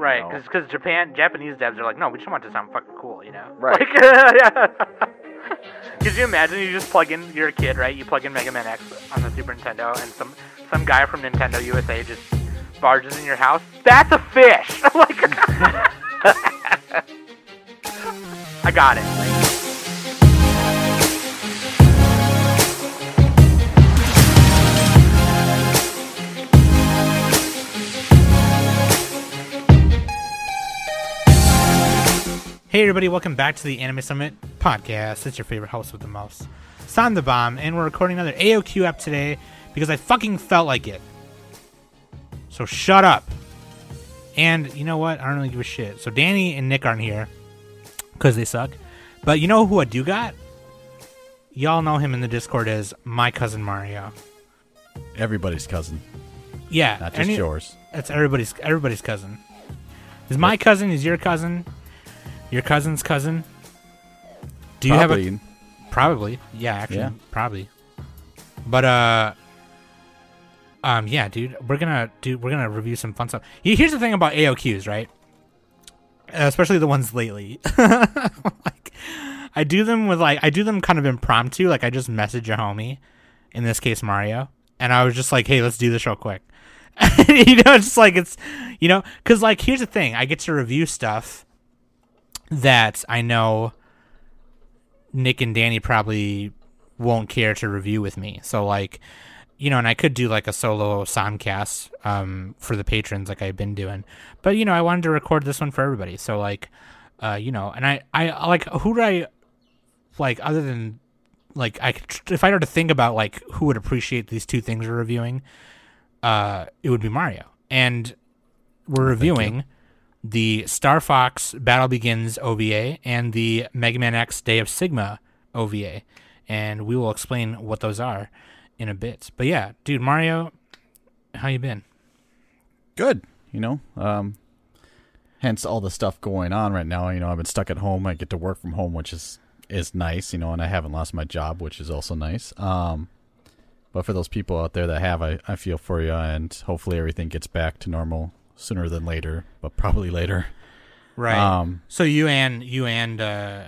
Right, know? because Japan Japanese devs are like, no, we just want to sound fucking cool, you know? Right. Like, yeah. Could you imagine you just plug in, you're a kid, right? You plug in Mega Man X on the Super Nintendo, and some some guy from Nintendo USA just barges in your house. That's a fish. like, I got it. Hey everybody, welcome back to the Anime Summit podcast. It's your favorite host with the most, Sam the Bomb, and we're recording another AOQ app today because I fucking felt like it. So shut up. And you know what? I don't really give a shit. So Danny and Nick aren't here because they suck. But you know who I do got? Y'all know him in the Discord as my cousin Mario. Everybody's cousin, Yeah, not just any- yours. That's everybody's everybody's cousin. Is my cousin? Is your cousin? Your cousin's cousin? Do you have a Probably. Probably. Yeah, actually, Yeah. probably. But uh um yeah, dude, we're going to do we're going to review some fun stuff. Here's the thing about AOQs, right? Especially the ones lately. like I do them with like I do them kind of impromptu, like I just message a homie, in this case Mario, and I was just like, "Hey, let's do this real quick." you know, it's just like it's you know, cuz like here's the thing, I get to review stuff that I know Nick and Danny probably won't care to review with me. So like, you know, and I could do like a solo Samcast um for the patrons like I've been doing. But you know, I wanted to record this one for everybody. So like uh you know, and I I like who do I like other than like I if I were to think about like who would appreciate these two things we're reviewing, uh it would be Mario. And we're reviewing the Star Fox Battle Begins OVA and the Mega Man X Day of Sigma OVA, and we will explain what those are in a bit. But yeah, dude, Mario, how you been? Good. You know, um, hence all the stuff going on right now. You know, I've been stuck at home. I get to work from home, which is is nice. You know, and I haven't lost my job, which is also nice. Um, but for those people out there that have, I, I feel for you, and hopefully everything gets back to normal sooner than later, but probably later. Right. Um, so you and you and uh,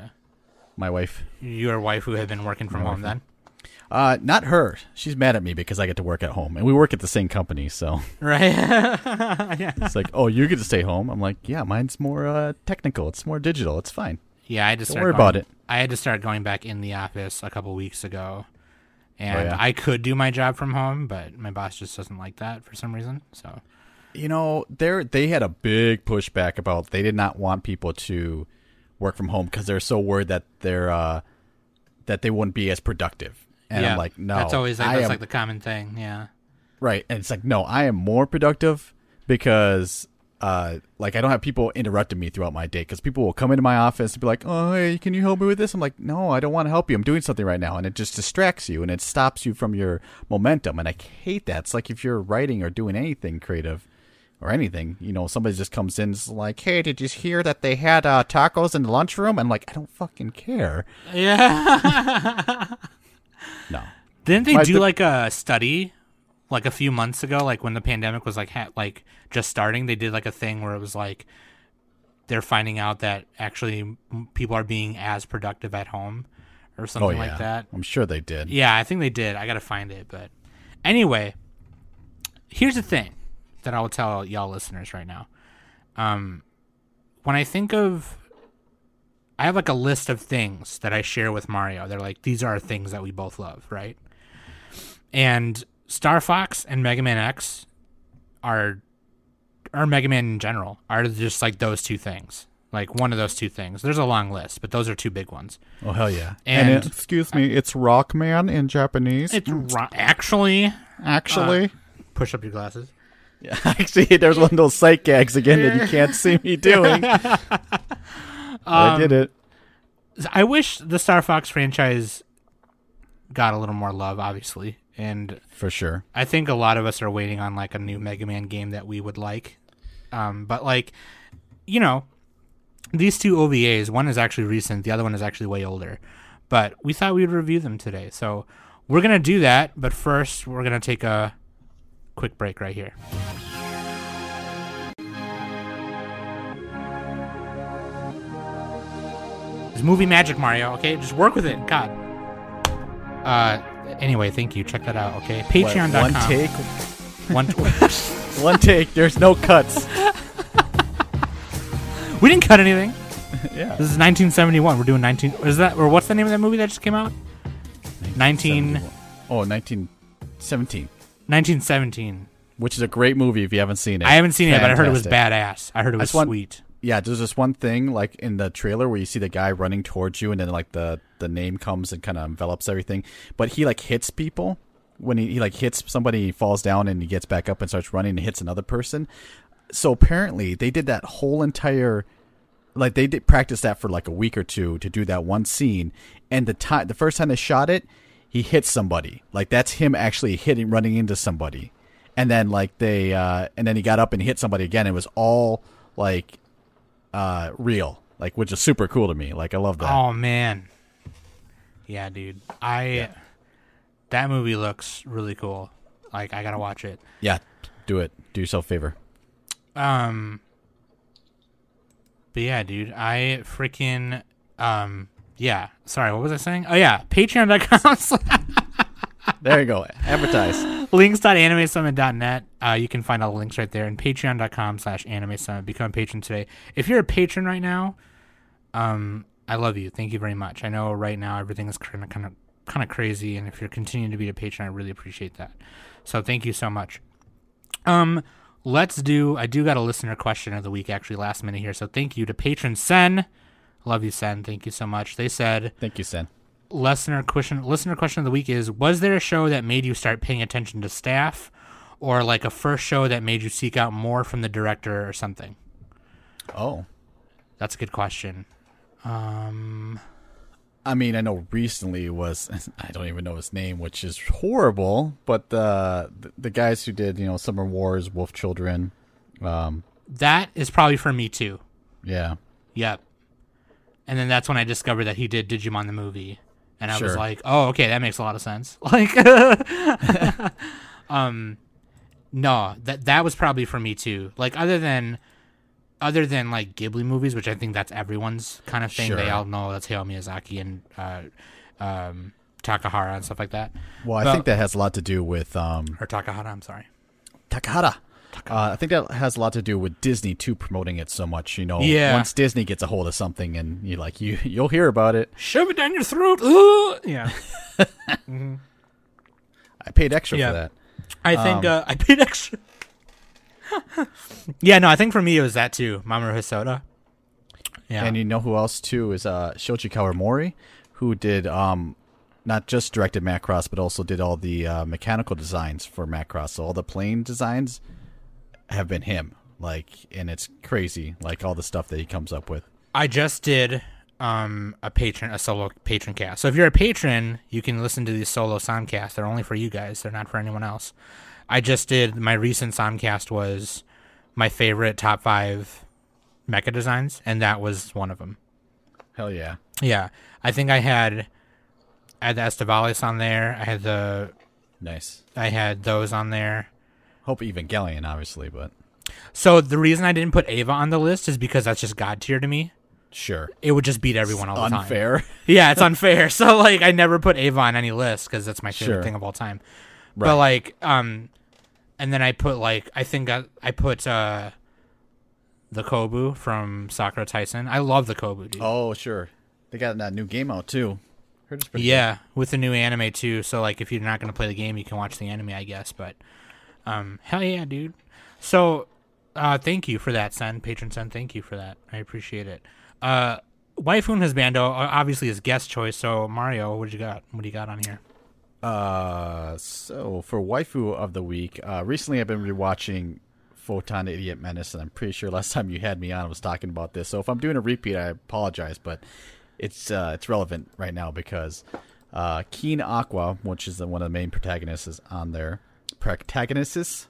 my wife, your wife who had been working from My home wife. then, uh, not her. She's mad at me because I get to work at home, and we work at the same company, so. right? yeah. It's like, oh, you get to stay home. I'm like, yeah, mine's more uh, technical. It's more digital. It's fine. Yeah, I had to Don't start worry going- about it. I had to start going back in the office a couple weeks ago, and Oh, yeah? I could do my job from home, but my boss just doesn't like that for some reason. So You know, they they had a big pushback about they did not want people to work from home because they're so worried that they're uh, that they wouldn't be as productive. And yeah, I'm like, no, that's always like that's am, like the common thing. Yeah. right. And it's like, no, I am more productive because. Uh, like I don't have people interrupting me throughout my day because people will come into my office and be like, "Oh, hey, can you help me with this?" I'm like, "No, I don't want to help you. I'm doing something right now," and it just distracts you and it stops you from your momentum. And I hate that. It's like if you're writing or doing anything creative, or anything, you know, somebody just comes in and is like, "Hey, did you hear that they had uh, tacos in the lunchroom?" And like, I don't fucking care. Yeah. No, Didn't they My- do the- like a study like a few months ago, like when the pandemic was like ha- like just starting? They did like a thing where it was like they're finding out that actually people are being as productive at home or oh something yeah, like that. I'm sure they did. Yeah, I think they did. I gotta find it, but anyway, here's the thing that I will tell y'all listeners right now. Um, when I think of, I have like a list of things that I share with Mario. They're like these are things that we both love, right? And Star Fox and Mega Man X are, or Mega Man in general, are just like those two things. Like one of those two things. There's a long list, but those are two big ones. Oh hell yeah! And- it- excuse me, it's Rockman in Japanese. It's ro- actually actually. push up your glasses. Yeah, actually, there's one of those sight gags again that you can't see me doing. But I did it. I wish the Star Fox franchise got a little more love, obviously, and For sure. I think a lot of us are waiting on like a new Mega Man game that we would like. Um, but like, you know, these two OVAs, one is actually recent, the other one is actually way older. But we thought we'd review them today, so we're gonna do that. But first, we're gonna take a quick break right here. It's movie magic, Mario, okay? Just work with it. God. Uh, anyway, thank you. Check that out, okay? Patreon.com. One take. One, tw- one take. There's no cuts. we didn't cut anything. yeah. This is 1971. We're doing 19. Is that or what's the name of that movie that just came out? 19- oh, 1917. 1917. which is a great movie if you haven't seen it. I haven't seen it, but I heard it was badass. I heard it was want- sweet. Yeah, there's this one thing like in the trailer where you see the guy running towards you, and then like the the name comes and kind of envelops everything. But he like hits people when he, he like hits somebody, he falls down and he gets back up and starts running and hits another person. So apparently they did that whole entire like they did practice that for like a week or two to do that one scene. And the time the first time they shot it, he hit somebody. Like that's him actually hitting running into somebody. And then like they uh and then he got up and hit somebody again. It was all like uh real. Like which is super cool to me. Like I love that. Oh man. Yeah, dude. I that movie looks really cool. Like I gotta watch it. Yeah. Do it. Do yourself a favor. Um. But yeah, dude. I freaking um. Yeah. Sorry. What was I saying? Oh yeah. Patreon.com. There you go. Advertise. links.animesummit.net. Uh, you can find all the links right there. And patreon.com slash anime summit. Become a patron today. If you're a patron right now, um, I love you. Thank you very much. I know right now everything is kind of kind of kind of crazy, and if you're continuing to be a patron, I really appreciate that. So thank you so much. Um, let's do. I do got a listener question of the week actually last minute here. So thank you to patron Sen. Love you, Sen. Thank you so much. They said Thank you, Sen. listener question listener question of the week is was there a show that made you start paying attention to staff or like a first show that made you seek out more from the director or something Oh. that's a good question um I mean, I know recently was I don't even know his name, which is horrible. But the the guys who did you know Summer Wars, Wolf Children, um, that is probably for me too yeah, yep and then that's when i discovered that he did digimon the movie. And i was like oh okay that makes a lot of sense. Like um no that that was probably for me too. Like other than other than like ghibli movies which i think that's everyone's kind of thing they all know that's hayao miyazaki and uh um takahata and stuff like that. Well, I think that has a lot to do with um, or takahata i'm sorry. Takahata. Uh, I think that has a lot to do with Disney too promoting it so much. You know, Yeah. once Disney gets a hold of something, and you like you you'll hear about it. shove it down your throat yeah I paid extra Yeah. for that. I think Um, uh, I paid extra. yeah, no, I think for me it was that too. Mamoru Hosoda. Yeah, And you know who else too is uh, Shoji Kawamori, who did um, not just directed Macross, but also did all the uh, mechanical designs for Macross. So all the plane designs have been him. Like, and it's crazy, like all the stuff that he comes up with. I just did um a patron a solo patron cast. So if you're a patron, you can listen to these solo soundcasts. They're only for you guys. They're not for anyone else. I just did my recent soundcast was my favorite top five mecha designs, and that was one of them. Hell yeah! Yeah, I think I had I had the Estevales on there. I had the Nice. I had those on there. Hope Evangelion, obviously, but So the reason I didn't put Eva on the list is because that's just god tier to me. sure. It would just beat everyone all the time. Unfair. Yeah, it's unfair. So like I never put Eva on any list because that's my favorite Sure. thing of all time. Right. But like um, and then I put like I think I, I put uh, the Kobu from Sakura Taisen. I love the Kobu, dude. oh, sure. They got that new game out too. Heard it's pretty yeah, with the new anime too. So like if you're not gonna play the game, you can watch the anime, I guess. But um, hell yeah, dude. So uh, thank you for that, son, patron son. Thank you for that. I appreciate it. Uh, Waifu has Husbando uh, obviously is guest choice. So Mario, what you got? What do you got on here? Uh, so for waifu of the week, uh, recently I've been rewatching Photon Idiot Menace, and I'm pretty sure last time you had me on I was talking about this. So if I'm doing a repeat, I apologize, but it's uh, it's relevant right now because uh, Keyne Aqua, which is the, one of the main protagonists, is on there. Protagonists,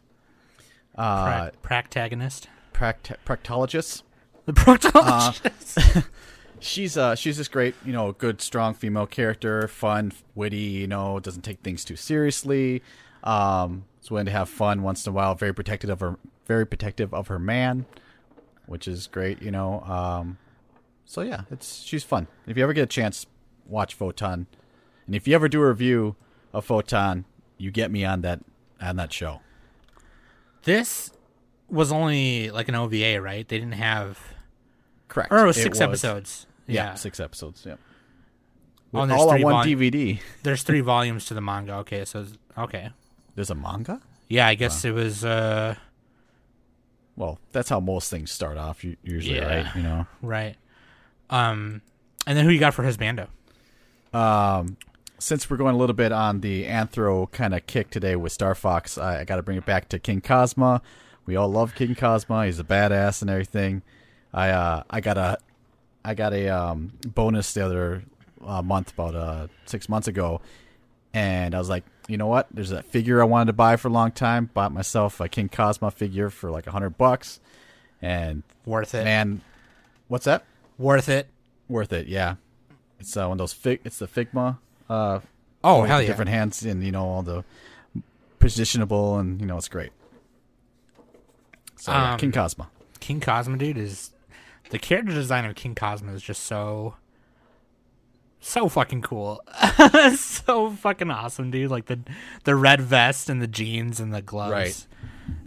uh, Prac- Practagonist. pract- proctologist. The proctologist. she's uh she's just great you know good strong female character fun witty you know doesn't take things too seriously um is willing to have fun once in a while very protective of her very protective of her man which is great you know um So yeah, it's she's fun. If you ever get a chance, watch Photon, and if you ever do a review of Photon, you get me on that on that show. This was only like an OVA, right? They didn't have, Correct. or it was six episodes. Yeah, Yeah. six episodes. Yeah. Oh, there's all on one vol- DVD. There's three volumes to the manga. Okay, so okay, There's a manga. yeah, I guess it was. uh Well, that's how most things start off u- usually, Yeah. right? You know. Right. Um, and then who you got for his bando? Um, since we're going a little bit on the anthro kind of kick today with Star Fox, I, I got to bring it back to King Kazma. We all love King Kazma. He's a badass and everything. I uh, I got a I got a um, bonus the other uh, month, about uh, six months ago, and I was like, you know what? There's a figure I wanted to buy for a long time. Bought myself a King Kazma figure for like a hundred bucks, and Worth it. man, what's that? Worth it. Worth it, yeah. It's uh, one of those fig. It's the Figma. Uh, Oh hell yeah! different hands and you know all the positionable and you know it's great. So Um, King Kazma. King Kazma, dude, is the character design of King Kazma is just so so fucking cool. so fucking awesome, dude. Like the the red vest and the jeans and the gloves. Right.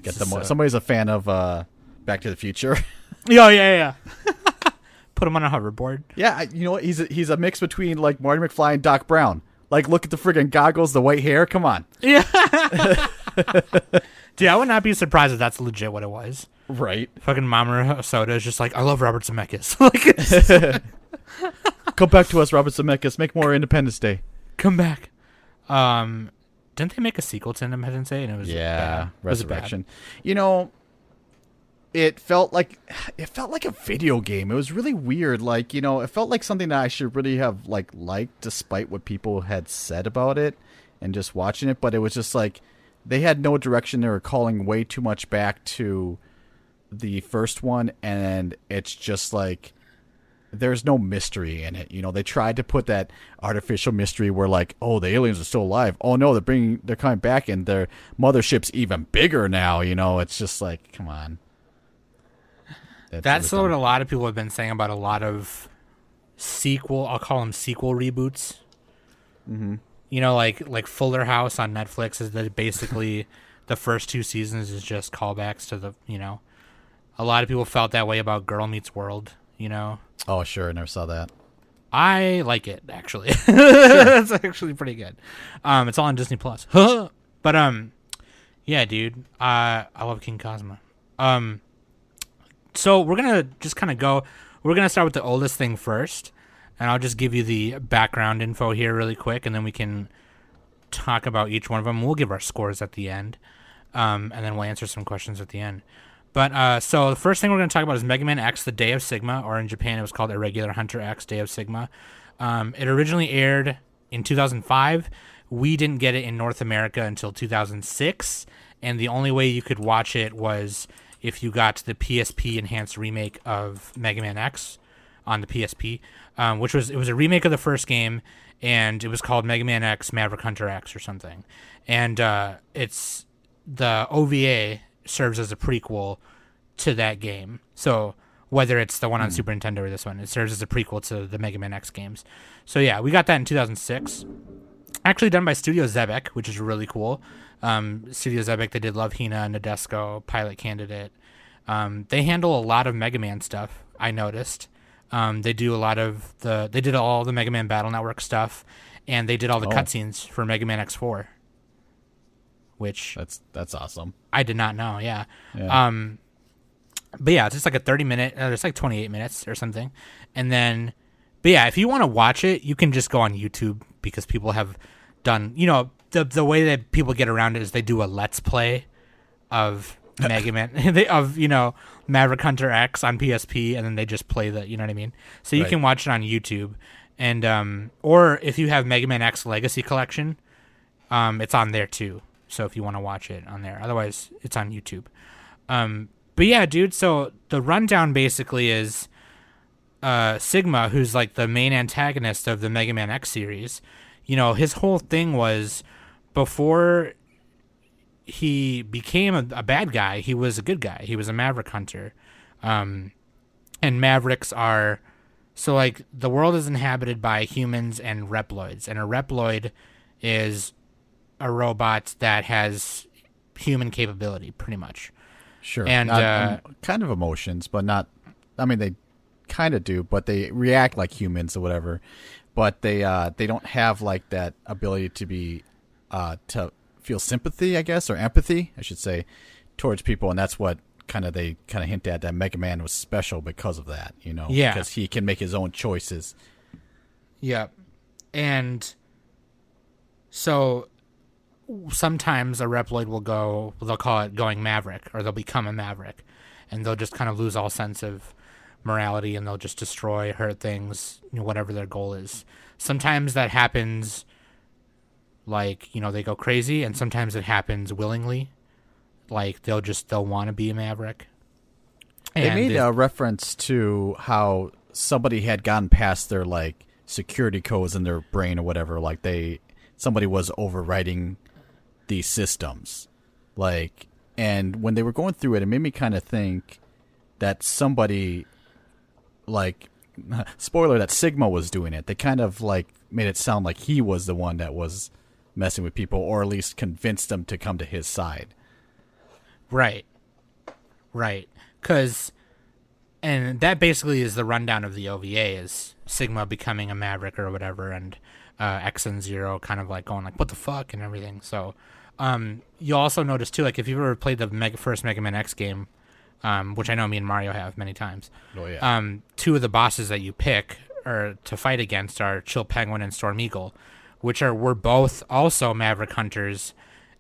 Get the so- somebody's a fan of uh, Back to the Future. Yeah, yeah, yeah. Put him on a hoverboard. yeah, you know what? He's a, he's a mix between like Marty McFly and Doc Brown. Like, look at the friggin' goggles, the white hair. Come on, Yeah. Dude, I would not be surprised if that's legit what it was. right? Fucking Mamoru Hosoda is just like, I love Robert Zemeckis. like, Come back to us, Robert Zemeckis. Make more Independence Day. come back. Um, didn't they make a sequel to Independence Day? And it was yeah bad? Was resurrection you know it felt like it felt like a video game it was really weird like you know it felt like something that i should really have like liked despite what people had said about it and just watching it but it was just like they had no direction they were calling way too much back to the first one and it's just like there's no mystery in it. You know, they tried to put that artificial mystery where like, oh, the aliens are still alive. Oh no, they're bringing, they're coming back, and their mothership's even bigger now. You know, it's just like, come on. That's what a lot of people have been saying about a lot of sequel. I'll call them sequel reboots. Mm-hmm. You know, like like Fuller House on Netflix is that basically the first two seasons is just callbacks to the you know. A lot of people felt that way about Girl Meets World. You know, Oh sure, I never saw that. I like it actually. it's actually pretty good. Um, it's all on Disney Plus. but um, yeah, dude, uh, I love King Kazma. Um, so we're gonna just kind of go. We're gonna start with the oldest thing first, and I'll just give you the background info here really quick, and then we can talk about each one of them. We'll give our scores at the end, um, and then we'll answer some questions at the end. But uh, so the first thing we're going to talk about is Mega Man X: The Day of Sigma, or in Japan it was called Irregular Hunter X: Day of Sigma. Um, it originally aired in 2005. We didn't get it in North America until 2006, and the only way you could watch it was if you got the PSP enhanced remake of Mega Man X on the PSP, um, which was it was a remake of the first game, and it was called Mega Man X Maverick Hunter X or something, and uh, it's the OVA serves as a prequel to that game. So whether it's the one on Super Nintendo or this one, it serves as a prequel to the Mega Man X games. So yeah, we got that in 2006. Actually done by Studio Xebec, which is really cool. Um, Studio Xebec, they did Love Hina, Nadesico, Pilot Candidate. Um, they handle a lot of Mega Man stuff. I noticed. Um, they do a lot of the. They did all the Mega Man Battle Network stuff, and they did all the Oh. cutscenes for Mega Man X4, which That's that's awesome. I did not know. Yeah. Yeah. Um, but yeah, it's just like a thirty minute. Uh, it's like twenty eight minutes or something, and then, but yeah, if you want to watch it, you can just go on YouTube because people have done. You know, the the way that people get around it is they do a let's play of Mega Man, they, of you know Maverick Hunter X on PSP, and then they just play the. You know what I mean? So you Right. can watch it on YouTube, and um, or if you have Mega Man X Legacy Collection, um, it's on there too. So if you want to watch it on there, otherwise it's on YouTube. Um, but yeah, dude. So the rundown basically is uh, Sigma, who's like the main antagonist of the Mega Man X series. You know, his whole thing was before he became a, a bad guy, he was a good guy. He was a Maverick hunter. Um, and Mavericks are So like the world is inhabited by humans and Reploids, and a Reploid is a robot that has human capability, pretty much. Sure. And, Not- uh, um, kind of emotions, but not. I mean, they kind of do, but they react like humans or whatever. But they uh, they don't have like that ability to be uh, to feel sympathy, I guess, or empathy, I should say, towards people, and that's what kind of they kind of hint at that Mega Man was special because of that, you know, Yeah. because he can make his own choices. Yep. And so sometimes a Reploid will go, they'll call it going Maverick, or they'll become a Maverick. And they'll just kind of lose all sense of morality and they'll just destroy, hurt things, whatever their goal is. Sometimes that happens like, you know, they go crazy, and sometimes it happens willingly. Like they'll just, they'll want to be a Maverick. They made it- a reference to how somebody had gotten past their like security codes in their brain or whatever. Like they, somebody was overwriting these systems, like, and when they were going through it, it made me kind of think that somebody, like, spoiler that Sigma was doing it. They kind of like made it sound like he was the one that was messing with people, or at least convince them to come to his side. Right. Right. Because, and that basically is the rundown of the OVA is Sigma becoming a Maverick or whatever, and uh, X and Zero kind of like going like, what the fuck, and everything. So, um, you also notice too, like if you've ever played the Mega, first Mega Man X game, um, which I know me and Mario have many times, Oh yeah. um, two of the bosses that you pick or to fight against are Chill Penguin and Storm Eagle, which are were both also Maverick hunters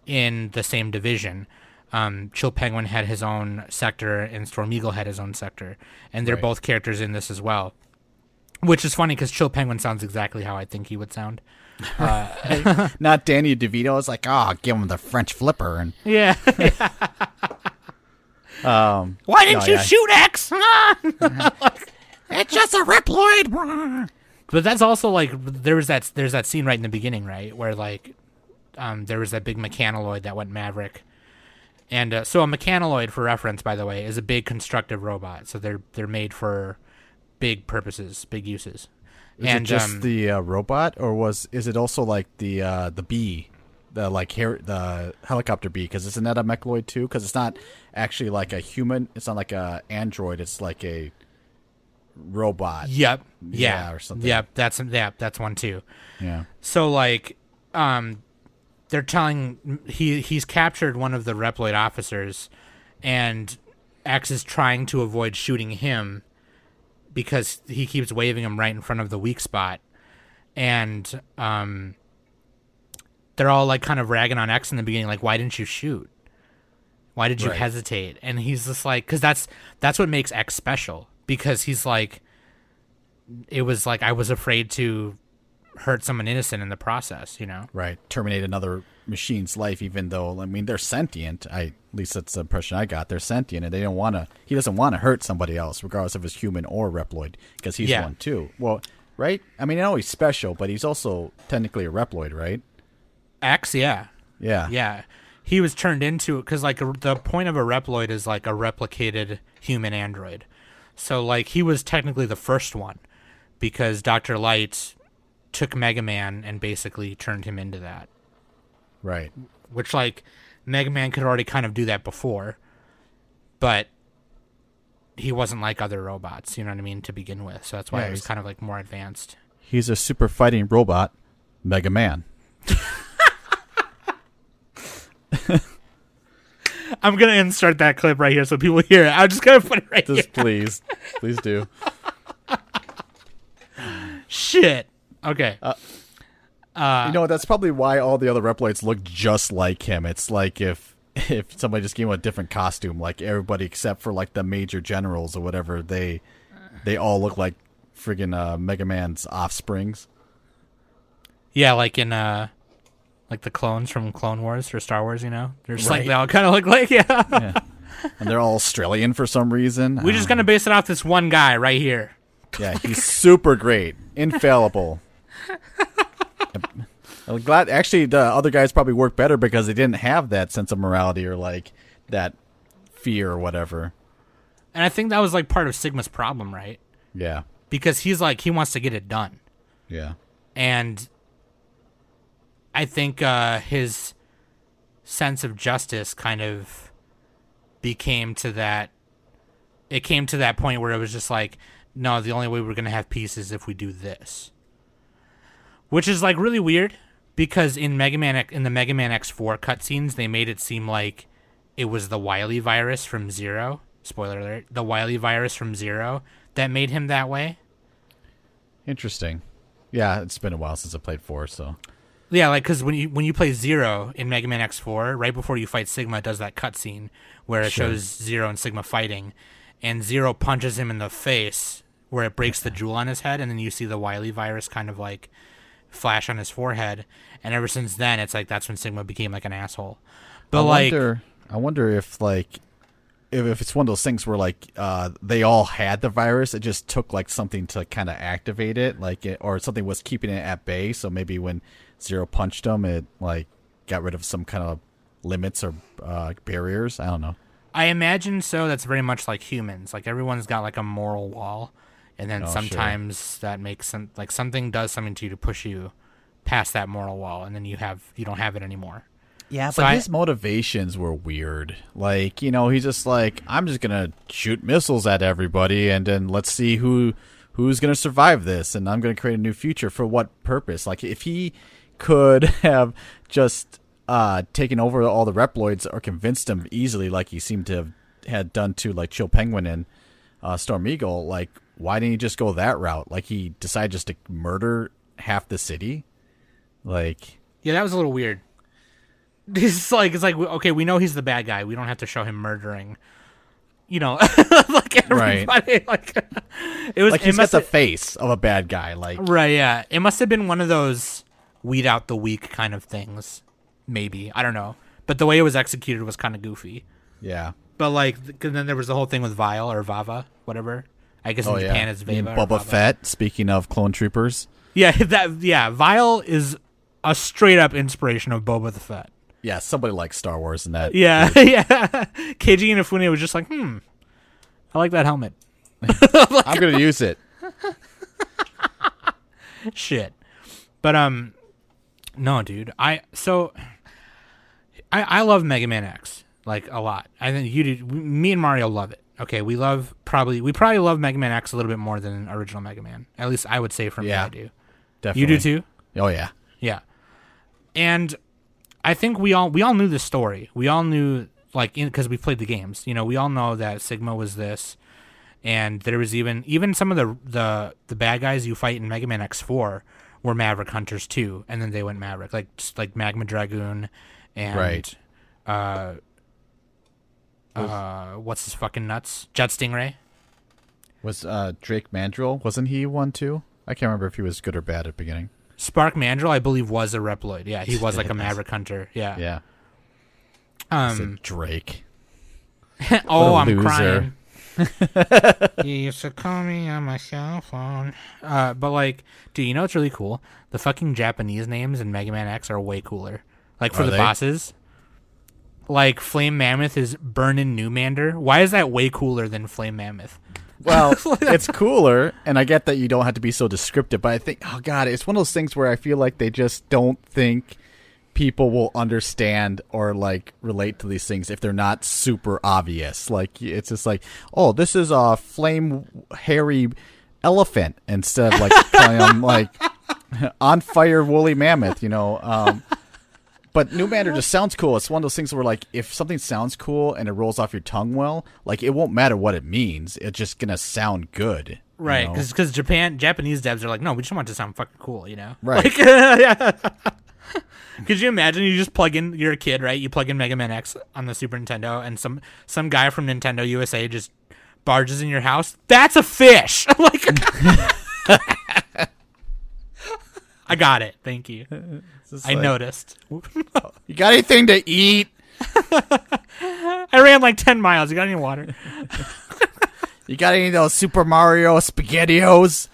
in the same division. Um, Chill Penguin had his own sector, and Storm Eagle had his own sector, and they're Right. both characters in this as well. Which is funny because Chill Penguin sounds exactly how I think he would sound. Not Danny DeVito. It's like, oh, give him the French flipper, and Yeah. um, Why didn't No, you yeah. shoot X? it's just a Reploid. But that's also like there was that there's that scene right in the beginning, right, where like um, there was that big mechanaloid that went Maverick, and uh, so a mechanaloid, for reference, by the way, is a big constructive robot. So they're they're made for big purposes, big uses. Is and it just um, the uh, robot, or was is it also like the uh, the bee, the like her- the helicopter bee? Because isn't that a mechaloid too? Because it's not actually like a human. It's not like a android. It's like a robot. Yep. Yeah. Yeah, or something. Yep. That's yeah. That's one too. Yeah. So like, um, they're telling he he's captured one of the Reploid officers, and X is trying to avoid shooting him because he keeps waving him right in front of the weak spot, and um, they're all like kind of ragging on X in the beginning, like, why didn't you shoot? Why did you Right. hesitate? And he's just like, because that's that's what makes X special. Because he's like, it was like I was afraid to hurt someone innocent in the process, you know? Right. Terminate another machine's life, even though I mean they're sentient. I at least that's the impression I got. They're sentient, and they don't want to. He doesn't want to hurt somebody else, regardless of his human or Reploid, because he's Yeah. one too. Well, right? I mean, I know he's special, but he's also technically a Reploid, right? X, yeah, Yeah. yeah. He was turned into because like a, the point of a Reploid is like a replicated human android. So like he was technically the first one because Doctor Light took Mega Man and basically turned him into that. Right. which like Mega Man could already kind of do that before, but he wasn't like other robots, you know what I mean, to begin with. So that's why Yeah, it was he's- kind of like more advanced. He's a super fighting robot, Mega Man. I'm gonna insert that clip right here so people hear it. I'm just gonna put it right here. Just please, please do. Shit. Okay. uh you know, that's probably why all the other Reploids look just like him. It's like if if somebody just gave him a different costume, like everybody except for like the major generals or whatever, they they all look like friggin' uh, Mega Man's offsprings. yeah, like in uh, like the clones from Clone Wars or Star Wars, you know, they're just like they all kind of look like yeah. And they're all Australian for some reason. We're just gonna um, base it off this one guy right here. Yeah, he's super great, infallible. I'm glad. Actually, the other guys probably worked better because they didn't have that sense of morality or like that fear or whatever. And I think that was like part of Sigma's problem, right? Yeah, because he's like he wants to get it done, Yeah. and I think uh, his sense of justice kind of became to that. It came to that point where it was just like, no, the only way we're gonna have peace is if we do this, which is like really weird because in Mega Man in the Mega Man X4 cutscenes, they made it seem like it was the Wily virus from Zero. Spoiler alert: the Wily virus from Zero that made him that way. Interesting. Yeah, it's been a while since I played four, so Yeah, like because when you when you play Zero in Mega Man X4, right before you fight Sigma, it does that cutscene where it Sure. shows Zero and Sigma fighting, and Zero punches him in the face where it breaks the jewel on his head, and then you see the Wily virus kind of like flash on his forehead, and ever since then, it's like that's when Sigma became like an asshole. But I like, wonder, I wonder if like if, if it's one of those things where like uh, they all had the virus, it just took like something to kind of activate it, like it, or something was keeping it at bay. So maybe when Zero punched him, it like got rid of some kind of limits or uh, barriers. I don't know. I imagine so. That's very much like humans. Like everyone's got like a moral wall, and then Oh, sure. sometimes that makes some like something does something to you to push you past that moral wall, and then you have you don't have it anymore. Yeah, So but I- his motivations were weird. Like, you know, he's just like, I'm just gonna shoot missiles at everybody, and then let's see who who's gonna survive this, and I'm gonna create a new future. For what purpose? Like, if he could have just uh taken over all the Reploids or convinced them easily, like he seemed to have had done to like Chill Penguin and uh, Storm Eagle, like, why didn't he just go that route? Like, he decided just to murder half the city. Like, Yeah, that was a little weird. It's like it's like okay, we know he's the bad guy. We don't have to show him murdering. You know, like Right. everybody. Like it was. like it he's got the face of a bad guy. Like, right. Yeah, it must have been one of those weed out the weak kind of things. Maybe I don't know, but the way it was executed was kind of goofy. yeah. But like, 'cause then there was the whole thing with Vile or Vava, whatever. I guess in Oh Japan yeah. it's Vava. or Boba Vava. Fett. Speaking of clone troopers, Yeah, that yeah. Vile is a straight up inspiration of Boba the Fett. yeah, somebody likes Star Wars in that. Yeah, yeah. Keiji Inafune was just like, hmm, I like that helmet. I'm gonna use it. Shit. But um, no, dude. I so I I love Mega Man X like a lot. I think you do. Me and Mario love it. Okay, we love probably we probably love Mega Man X a little bit more than original Mega Man. At least I would say from Yeah. me, I do. Definitely. You do too. Oh yeah. Yeah. And I think we all we all knew the story. We all knew like because we played the games. You know, we all know that Sigma was this, and there was even even some of the the the bad guys you fight in Mega Man X four were Maverick Hunters too, and then they went Maverick like like Magma Dragoon, and Right. uh, uh, what's his fucking nuts? Jet Stingray. Was uh, Drake Mandrill? Wasn't he one too? I can't remember if he was good or bad at the beginning. Spark Mandrill, I believe, was a Reploid. Yeah, he was like a Maverick Hunter. Yeah. Yeah. Um, Drake. oh, I'm loser. crying. you used to call me on my cell phone. Uh, but like, dude, you know what's really cool? The fucking Japanese names in Mega Man X are way cooler. Like for Are the they? bosses, like Flame Mammoth is Burnin' Newmander. Why is that way cooler than Flame Mammoth? Well, it's cooler, and I get that you don't have to be so descriptive, but I think, oh god, it's one of those things where I feel like they just don't think people will understand or like relate to these things if they're not super obvious. Like it's just like, oh, this is a flame hairy elephant instead of like them like on fire woolly mammoth, you know. Um, but New Matter just sounds cool. It's one of those things where, like, if something sounds cool and it rolls off your tongue well, like, it won't matter what it means. It's just gonna sound good, you Right, know? because Japan Japanese devs are like, no, we just want it to sound fucking cool, you know? Right. Like, yeah. Could you imagine you just plug in? You're a kid, right? You plug in Mega Man X on the Super Nintendo, and some some guy from Nintendo USA just barges in your house. That's a fish. like, I got it. Thank you. I like, noticed. You got anything to eat? I ran like ten miles. You got any water? You got any of those Super Mario SpaghettiOs?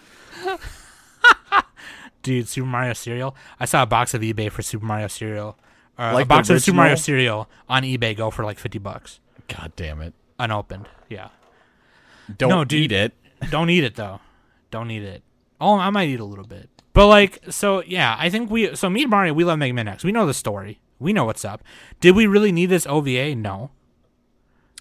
Dude, Super Mario cereal. I saw a box of eBay for Super Mario cereal. Uh, Like a box of Super Mario cereal on eBay go for like fifty bucks, God damn it! unopened. Yeah. Don't No, dude. eat it. Don't eat it though. Don't eat it. Oh, I might eat a little bit. But like, so yeah, I think we. So me and Mario, we love Mega Man X. We know the story. We know what's up. Did we really need this OVA? No.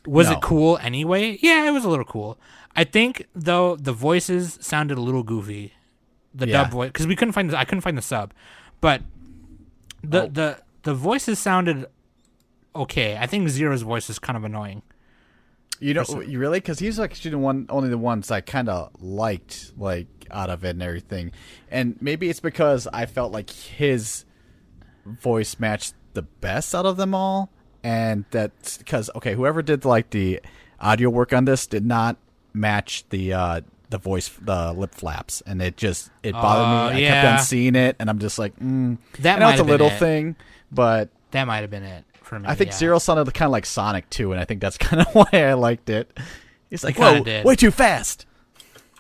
Was No. it cool anyway? Yeah, it was a little cool. I think though the voices sounded a little goofy. The Yeah. dub voice because we couldn't find the, I couldn't find the sub, but the Oh. the the voices sounded okay. I think Zero's voice is kind of annoying. You know, you really because he's like the one, only the ones I kind of liked, like out of it and everything. And maybe it's because I felt like his voice matched the best out of them all, and that's because okay, whoever did like the audio work on this did not match the uh the voice, the lip flaps, and it just it bothered Oh, me. I yeah. kept on seeing it, and I'm just like, mm. That I know might it's a little it. thing, but That might have been it for me. I think yeah. Zero sounded kind of like Sonic too, and I think that's kind of why I liked it. He's like, "Whoa, did. way too fast."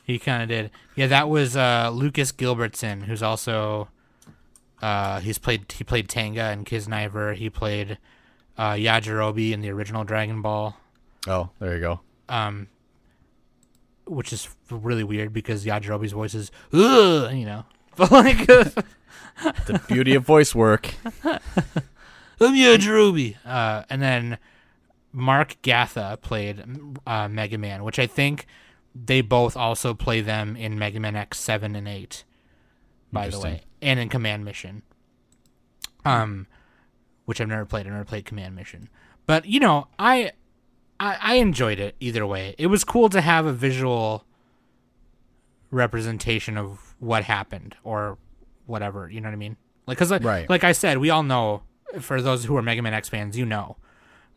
He kind of did. Yeah, that was uh, Lucas Gilbertson, who's also uh, he's played he played Tanga and Kisniver. He played uh, Yajirobe in the original Dragon Ball, Oh, there you go. um, which is really weird because Yajirobe's voice is Ugh, you know, but like The beauty of voice work. I'm Yajirobe. Uh, and then Mark Gatha played uh, Mega Man, which I think they both also play them in Mega Man X seven and eight. By the way, and in Command Mission, um, which I've never played. I've never played Command Mission, but you know, I, I, I enjoyed it either way. It was cool to have a visual representation of what happened or whatever. You know what I mean? Like, cause like, Right. like I said, we all know. For those who are Mega Man X fans, you know,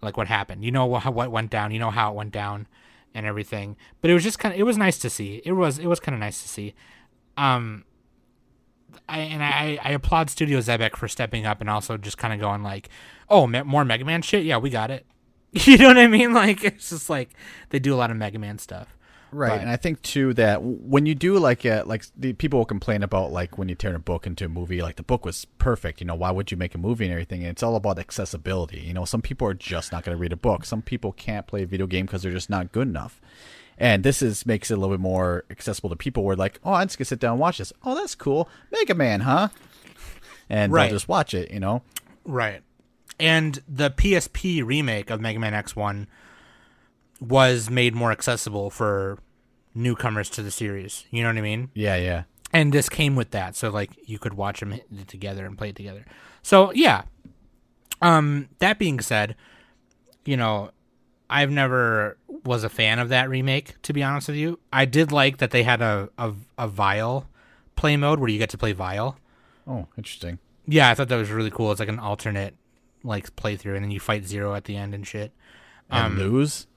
like what happened. You know what, what went down. You know how it went down, and everything. But it was just kind of. It was nice to see. It was. It was kind of nice to see. Um. I, and I, I applaud Studio Xebec for stepping up and also just kind of going like, oh, more Mega Man shit. Yeah, we got it. You know what I mean? Like it's just like they do a lot of Mega Man stuff. Right, But- and I think too that when you do like a, like the people will complain about like when you turn a book into a movie, like the book was perfect. You know, why would you make a movie and everything? And it's all about accessibility. You know, some people are just not going to read a book. Some people can't play a video game because they're just not good enough. And this is makes it a little bit more accessible to people. Where like, oh, I'm just gonna sit down and watch this. Oh, that's cool, Mega Man, huh? And Right. they'll just watch it. You know, Right. And the PSP remake of Mega Man X1 was made more accessible for newcomers to the series. You know what I mean? yeah, yeah. And this came with that, so like you could watch them together and play it together. So yeah. Um. That being said, you know, I've never was a fan of that remake. To be honest with you, I did like that they had a a, a Vile play mode where you get to play Vile. Oh, interesting. Yeah, I thought that was really cool. It's like an alternate like playthrough, and then you fight Zero at the end and shit. And lose.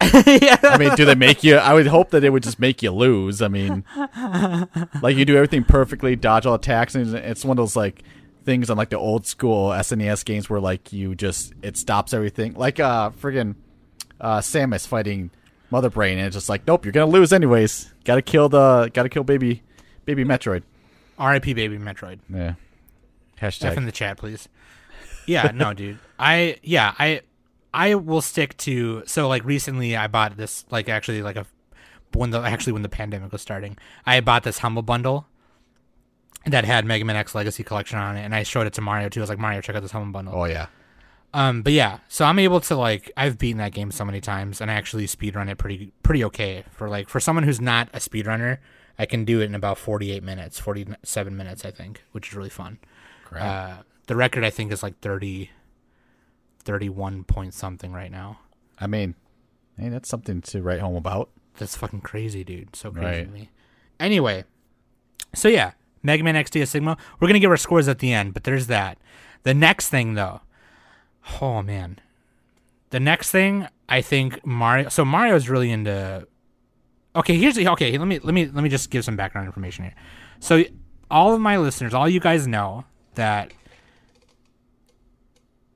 yeah. I mean, do they make you? I would hope that they would just make you lose. I mean, like you do everything perfectly, dodge all attacks, and it's one of those like things on like the old school SNES games where like you just it stops everything. Like uh, friggin' uh, Samus fighting Mother Brain, and it's just like, nope, you're gonna lose anyways. Got to kill the, got to kill baby, baby Metroid. R.I.P. Baby Metroid. Yeah. F in the chat, please. Yeah, no, dude. I yeah, I I will stick to so like recently I bought this like actually like a when the actually when the pandemic was starting, I bought this humble bundle that had Mega Man X Legacy Collection on it, and I showed it to Mario too. I was like, Mario, check out this humble bundle. Oh yeah. Um, but yeah, so I'm able to like I've beaten that game so many times, and I actually speedrun it pretty pretty okay for like for someone who's not a speedrunner. I can do it in about 48 minutes, 47 minutes, I think, which is really fun. Crap. Uh, the record I think is like 30, 31 point something right now. I mean, hey, that's something to write home about. That's fucking crazy, dude. So crazy Right. to me. Anyway, so yeah, Mega Man XD Sigma. We're gonna give our scores at the end, but there's that. The next thing though, oh man, the next thing I think Mario. So Mario's really into. Okay, here's the okay. Let me let me let me just give some background information here. So all of my listeners, all you guys know that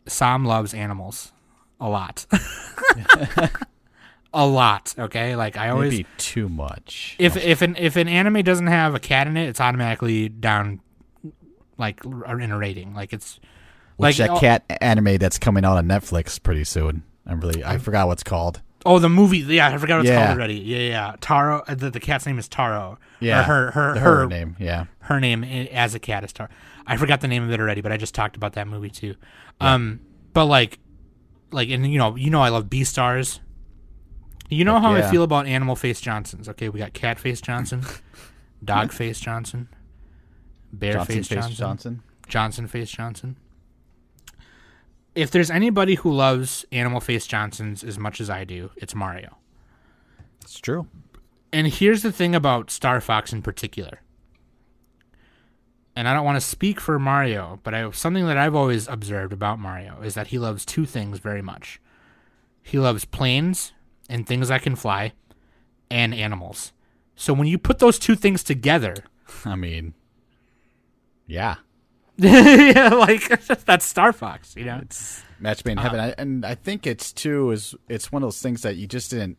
Sam loves animals a lot. a lot, okay? Like I always Maybe too much. if if an if an anime doesn't have a cat in it, it's automatically down like in a rating. Like it's Which like that oh, cat anime that's coming out on Netflix pretty soon. I'm really I forgot what's called. Oh, the movie. Yeah, I forgot what it's Yeah. called already. Yeah, yeah. Taro. uh, The, the cat's name is Taro. Yeah, Or her her the her, her name. Yeah, her name as a cat is Taro. I forgot the name of it already, but I just talked about that movie too. Um, but like, like, and you know, you know, I love Beastars. You know how I feel about animal face Johnsons. Okay, we got cat face Johnson, dog face Johnson, bear Johnson face Face Johnson, Johnson. Johnson face Johnson. If there's anybody who loves animal face Johnsons as much as I do, it's Mario. It's true. And here's the thing about Star Fox in particular. And I don't want to speak for Mario, but I, something that I've always observed about Mario is that he loves two things very much. He loves planes and things that can fly, and animals. So when you put those two things together, I mean, yeah, yeah, like that's Star Fox, you know. it's match made in heaven. Uh-huh. I, and I think it's too is it's one of those things that you just didn't.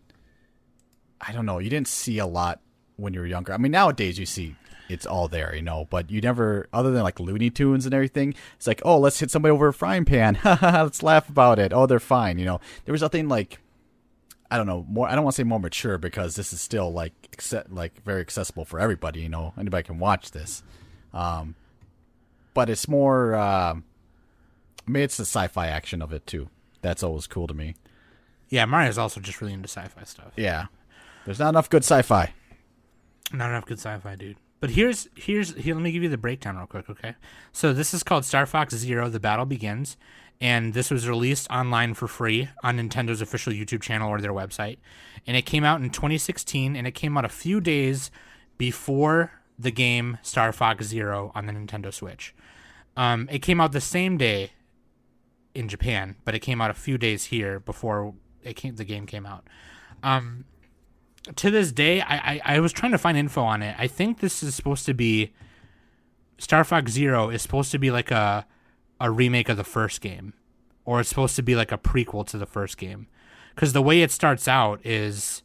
I don't know. You didn't see a lot when you were younger. I mean, nowadays you see it's all there, you know. But you never, other than like Looney Tunes and everything, it's like, oh, let's hit somebody over a frying pan. let's laugh about it. Oh, they're fine. You know, there was nothing like. I don't know more. I don't want to say more mature because this is still like like very accessible for everybody. You know, anybody can watch this. Um, but it's more. Um, I mean, it's the sci-fi action of it too. That's always cool to me. Yeah, Mario's also just really into sci-fi stuff. Yeah, there's not enough good sci-fi. Not enough good sci-fi, dude. But here's here's here. Let me give you the breakdown real quick, okay? So this is called Star Fox Zero: The Battle Begins, and this was released online for free on Nintendo's official YouTube channel or their website, and it came out in 2016, and it came out a few days before the game Star Fox Zero on the Nintendo Switch. Um, it came out the same day in Japan, but it came out a few days here before it came. The game came out. Um, to this day, I, I I was trying to find info on it. I think this is supposed to be Star Fox Zero is supposed to be like a a remake of the first game, or it's supposed to be like a prequel to the first game, because the way it starts out is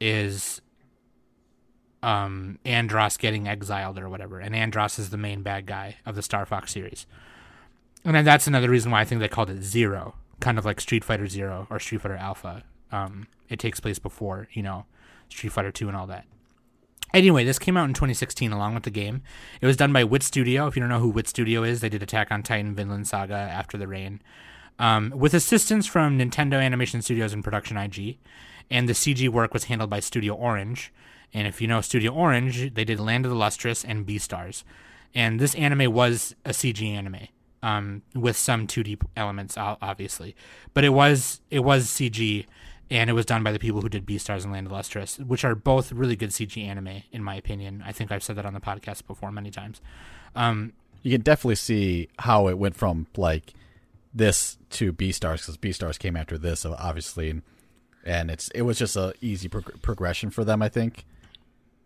is um Andross getting exiled or whatever, and Andross is the main bad guy of the Star Fox series, and then that's another reason why I think they called it Zero, kind of like Street Fighter Zero or Street Fighter Alpha. Um, it takes place before you know Street Fighter Two and all that. Anyway, this came out in 2016 along with the game. It was done by Wit Studio. If you don't know who Wit Studio is, they did Attack on Titan, Vinland Saga, After the Rain, um, with assistance from Nintendo Animation Studios and Production IG. And the CG work was handled by Studio Orange. And if you know Studio Orange, they did Land of the Lustrous and Beastars. And this anime was a CG anime um, with some 2D elements, obviously, but it was it was CG, and it was done by the people who did Beastars and Land of Lustrous, which are both really good CG anime, in my opinion. I think I've said that on the podcast before many times. Um, You can definitely see how it went from like this to Beastars because Beastars came after this, obviously, and, and it's it was just a easy prog- progression for them, I think,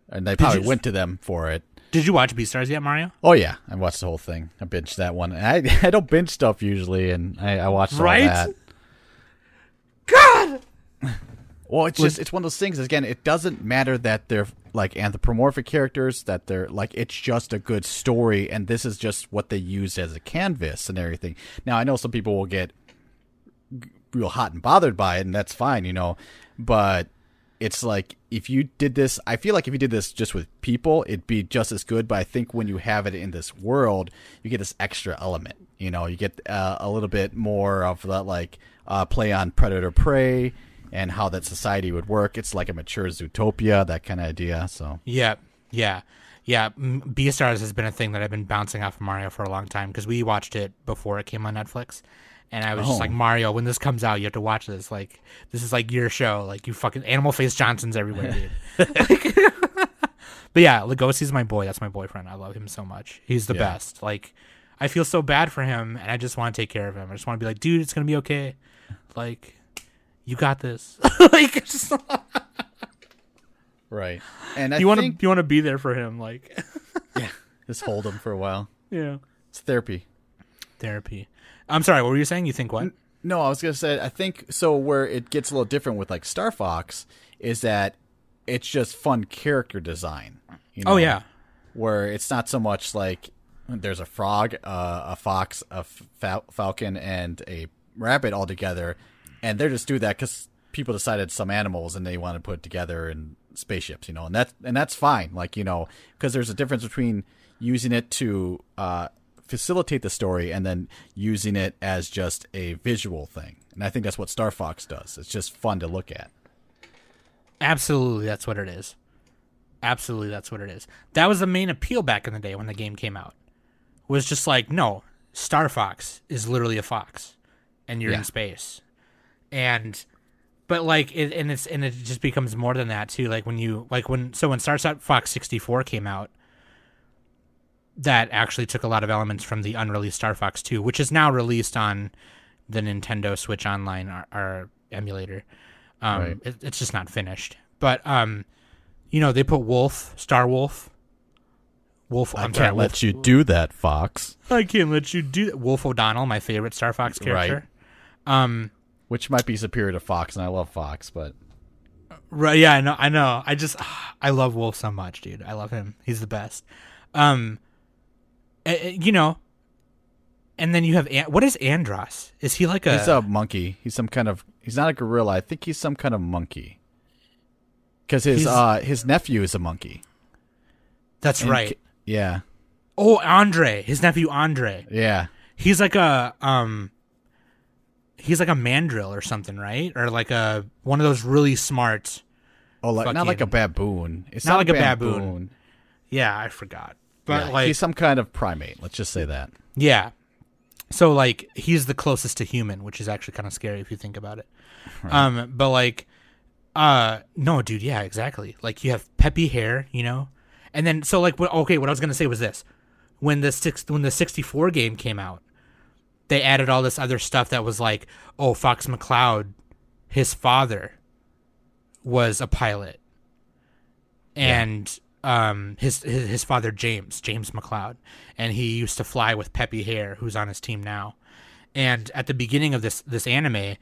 and they probably you- went to them for it. did you watch Beastars yet, Mario? Oh yeah, I watched the whole thing. I binged that one. I I don't binge stuff usually, and I, I watched all Right? that. God. Well, it's just it's one of those things. Again, it doesn't matter that they're like anthropomorphic characters. That they're like it's just a good story, and this is just what they used as a canvas and everything. Now, I know some people will get real hot and bothered by it, and that's fine, you know. But it's like if you did this, I feel like if you did this just with people, it'd be just as good. But I think when you have it in this world, you get this extra element. You know, you get uh, a little bit more of that like uh, play on predator prey and how that society would work. It's like a mature Zootopia, that kind of idea. So Yeah, yeah, yeah. M- Beastars has been a thing that I've been bouncing off of Mario for a long time because we watched it before it came on Netflix, and I was just Oh. like, Mario, when this comes out, you have to watch this. Like, this is like your show. Like, you fucking Animal Face Johnson's everywhere, dude. Like- but yeah, Legosi's my boy. That's my boyfriend. I love him so much. He's the Yeah. best. Like, I feel so bad for him, and I just want to take care of him. I just want to be like, dude, it's gonna be okay. Like, you got this. like, just, right, and I you want to think you want to be there for him. Like, just hold him for a while. yeah. It's therapy. therapy. I'm sorry, what were you saying? You think what? No, I was gonna say I think so. Where it gets a little different with like Star Fox is that it's just fun character design. You know? Oh yeah. where it's not so much like there's a frog, uh, a fox, a fal- falcon, and a rabbit all together, and they're just do that because people decided some animals and they want to put it together in spaceships, you know, and that's and that's fine. Like you know, because there's a difference between using it to uh, facilitate the story and then using it as just a visual thing. And I think that's what Star Fox does. It's just fun to look at. Absolutely, that's what it is. Absolutely, that's what it is. That was the main appeal back in the day when the game came out. Was just like, no, Star Fox is literally a fox, and you're Yeah. in space, and but like, it, and it's and it just becomes more than that too. Like when you like when so when Star Fox 64 came out, that actually took a lot of elements from the unreleased Star Fox 2, which is now released on the Nintendo Switch Online our, our emulator. Um, Right. it, it's just not finished, but um, you know they put Wolf, Star Wolf, Wolf. I I'm can't let Wolf, you do that, Fox. I can't let you do that. Wolf O'Donnell, my favorite Star Fox character. Um, Which might be superior to Fox, and I love Fox, but right? Yeah, I know. I know. I just I love Wolf so much, dude. I love him. He's the best. Um, you know, and then you have what is Andross? Is he like a? he's a monkey. He's some kind of. He's not a gorilla. I think he's some kind of monkey. Because his He's- uh his nephew is a monkey. that's And right. K- Yeah, Oh, Andre, his nephew Andre. yeah. He's like a um. He's like a mandrill or something, right? Or like a one of those really smart. Oh, like not like a baboon. It's Not not, like a baboon. baboon. Yeah, I forgot. But Yeah, like, he's some kind of primate. Let's just say that. yeah. So like, he's the closest to human, which is actually kind of scary if you think about it. Um, but like, uh, no, dude, yeah, exactly. Like you have Peppy Hare, you know, and then so like, okay, what I was gonna say was this: when the six when the sixty four game came out, they added all this other stuff that was like, oh, Fox McCloud, his father was a pilot, and um, his, his his father James James McCloud, and he used to fly with Peppy Hare, who's on his team now. And at the beginning of this this anime,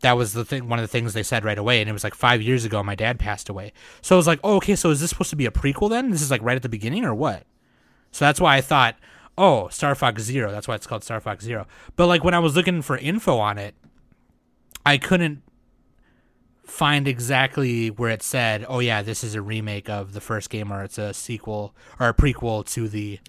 that was the thing. One of the things they said right away, and it was like five years ago. My dad passed away, so I was like, oh, okay, so is this supposed to be a prequel then? This is like right at the beginning, or what? So that's why I thought, oh, Star Fox Zero. That's why it's called Star Fox Zero. But like when I was looking for info on it, I couldn't find exactly where it said, oh yeah, this is a remake of the first game, or it's a sequel or a prequel to the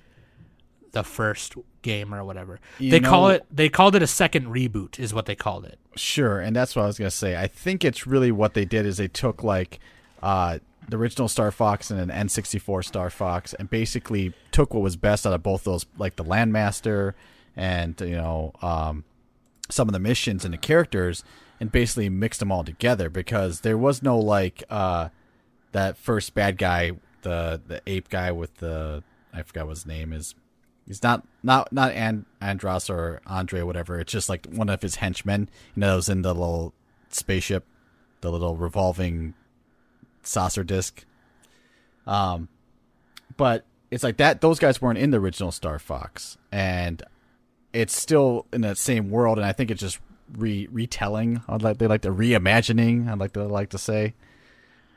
the first game or whatever. You they call it. They called it a second reboot, is what they called it. Sure, and that's what I was gonna say. I think it's really what they did is they took like uh, the original Star Fox and an N64 Star Fox, and basically took what was best out of both those, like the Landmaster and you know um, some of the missions and the characters, and basically mixed them all together because there was no like uh, that first bad guy, the the ape guy with the I forgot what his name is. He's not not not and Andross or Andre or whatever. It's just like one of his henchmen. You know, that was in the little spaceship, the little revolving saucer disc. Um, but it's like that. Those guys weren't in the original Star Fox, and it's still in that same world. And I think it's just re retelling. I'd like they like the reimagining. I'd like to like to say,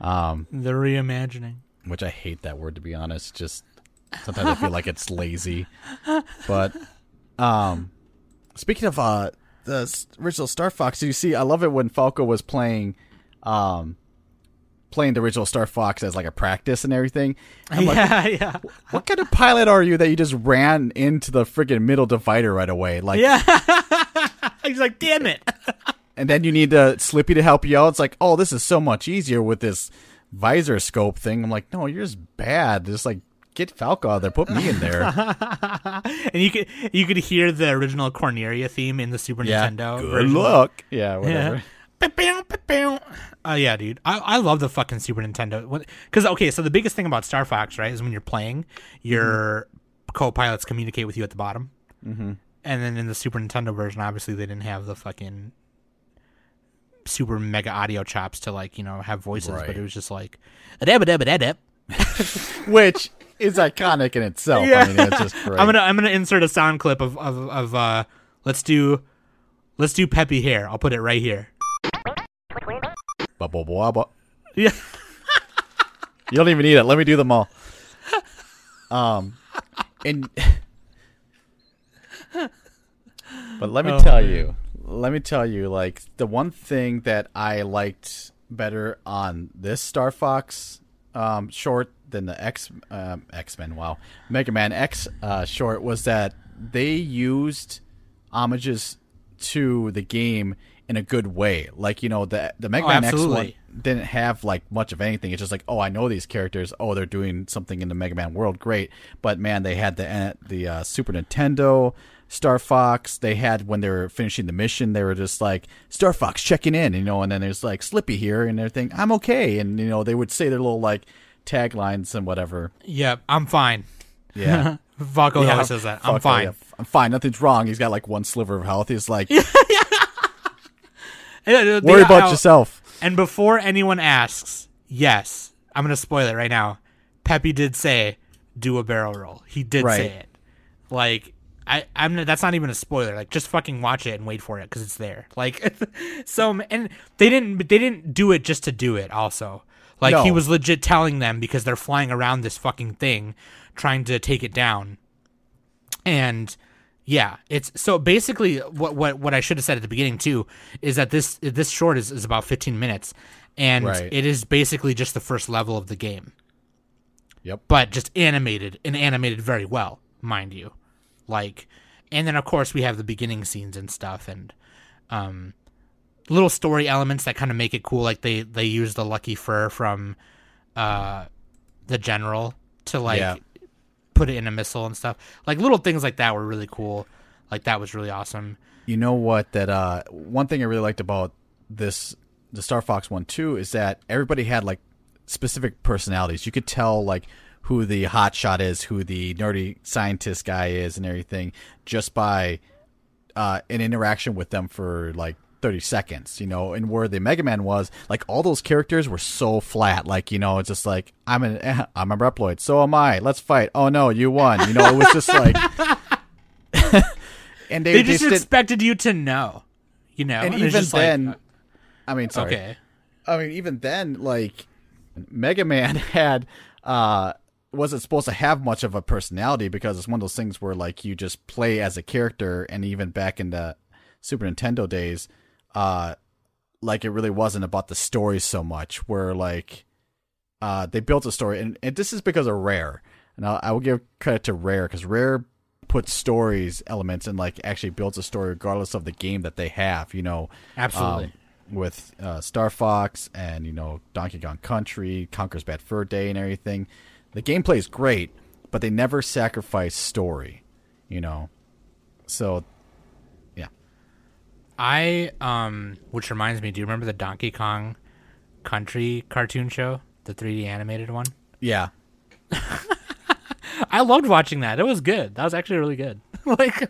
um, The reimagining. which I hate that word to be honest. Just sometimes I feel like it's lazy. But um speaking of uh the original Star Fox, you see I love it when Falco was playing um playing the original Star Fox as like a practice and everything. I'm like, yeah, yeah, what kind of pilot are you that you just ran into the freaking middle divider right away? Like yeah. He's like, damn it. and then you need uh, Slippy to help you out. It's like, oh, this is so much easier with this visor scope thing. I'm like, no, you're just bad. Just like get Falco out there, put me in there. and you could you could hear the original Corneria theme in the Super yeah, Nintendo. good version. luck. Yeah, whatever. Yeah. Uh, yeah, dude. I, I love the fucking Super Nintendo. Because, okay, so the biggest thing about Star Fox, right, is when you're playing, your co pilots communicate with you at the bottom. Mm-hmm. And then in the Super Nintendo version, obviously, they didn't have the fucking super mega audio chops to, like, you know, have voices, but it was just like. Which is iconic in itself. Yeah. I mean, it's just great. I'm gonna I'm gonna insert a sound clip of of, of uh let's do let's do Peppy Hare. I'll put it right here. Ba- ba- ba- ba. Yeah. You don't even need it. Let me do them all. Um, and but let me Oh, tell man. you, let me tell you, like the one thing that I liked better on this Star Fox um, short than the X um, X Men, wow, Mega Man X uh, short was that they used homages to the game in a good way. Like you know, the the Mega Oh, Man X one didn't have like much of anything. It's just like, oh, I know these characters. Oh, they're doing something in the Mega Man world. Great, but man, they had the uh, the uh, Super Nintendo. Star Fox, they had when they were finishing the mission, they were just like Star Fox checking in, you know, and then there's like Slippy here and everything. I'm okay, and you know they would say their little like taglines and whatever. Yep, I'm fine. Yeah, Falco Yeah, always says that. I'm fine. yeah, I'm fine. Nothing's wrong. He's got like one sliver of health. He's like, Yeah, they- worry about yourself. And before anyone asks, yes, I'm gonna spoil it right now. Peppy did say, "Do a barrel roll." He did Right. say it. Like I, I'm. That's not even a spoiler. Like just fucking watch it and wait for it because it's there. Like so, and they didn't. They didn't do it just to do it. Also, like he was legit telling them because they're flying around this fucking thing, trying to take it down. And yeah, it's so basically what what what I should have said at the beginning too is that this this short is, is about 15 minutes and Right. it is basically just the first level of the game. Yep. But just animated and animated very well, mind you. Like and then of course we have the beginning scenes and stuff and um little story elements that kind of make it cool like they they use the lucky fur from uh the general to like Yeah. Put it in a missile and stuff. Like little things like that were really cool. Like that was really awesome. You know what? That uh, one thing I really liked about this, the Star Fox one too, is that everybody had like specific personalities. You could tell like who the hot shot is, who the nerdy scientist guy is, and everything just by uh, an interaction with them for like. 30 seconds, you know, and where the Mega Man was, like all those characters were so flat. Like, you know, it's just like, I'm an, I'm a Reploid. So am I. Let's fight. Oh no, you won. You know, it was just like, and they, They just expected you to know. You know, and it's even just like, then, I mean, uh, sorry. okay. I mean, even then, like Mega Man had uh wasn't supposed to have much of a personality because it's one of those things where like you just play as a character, and even back in the Super Nintendo days, uh, like it really wasn't about the story so much. Where like uh they built a story, and, and this is because of Rare, and I'll, I will give credit to Rare because Rare puts stories elements and like actually builds a story regardless of the game that they have. You know, Absolutely. um, with uh, Star Fox and you know Donkey Kong Country, Conker's Bad Fur Day, and everything. The gameplay is great, but they never sacrifice story. You know, so I um which reminds me, do you remember the Donkey Kong Country cartoon show? The 3D animated one? yeah. I loved watching that. It was good. That was actually really good. like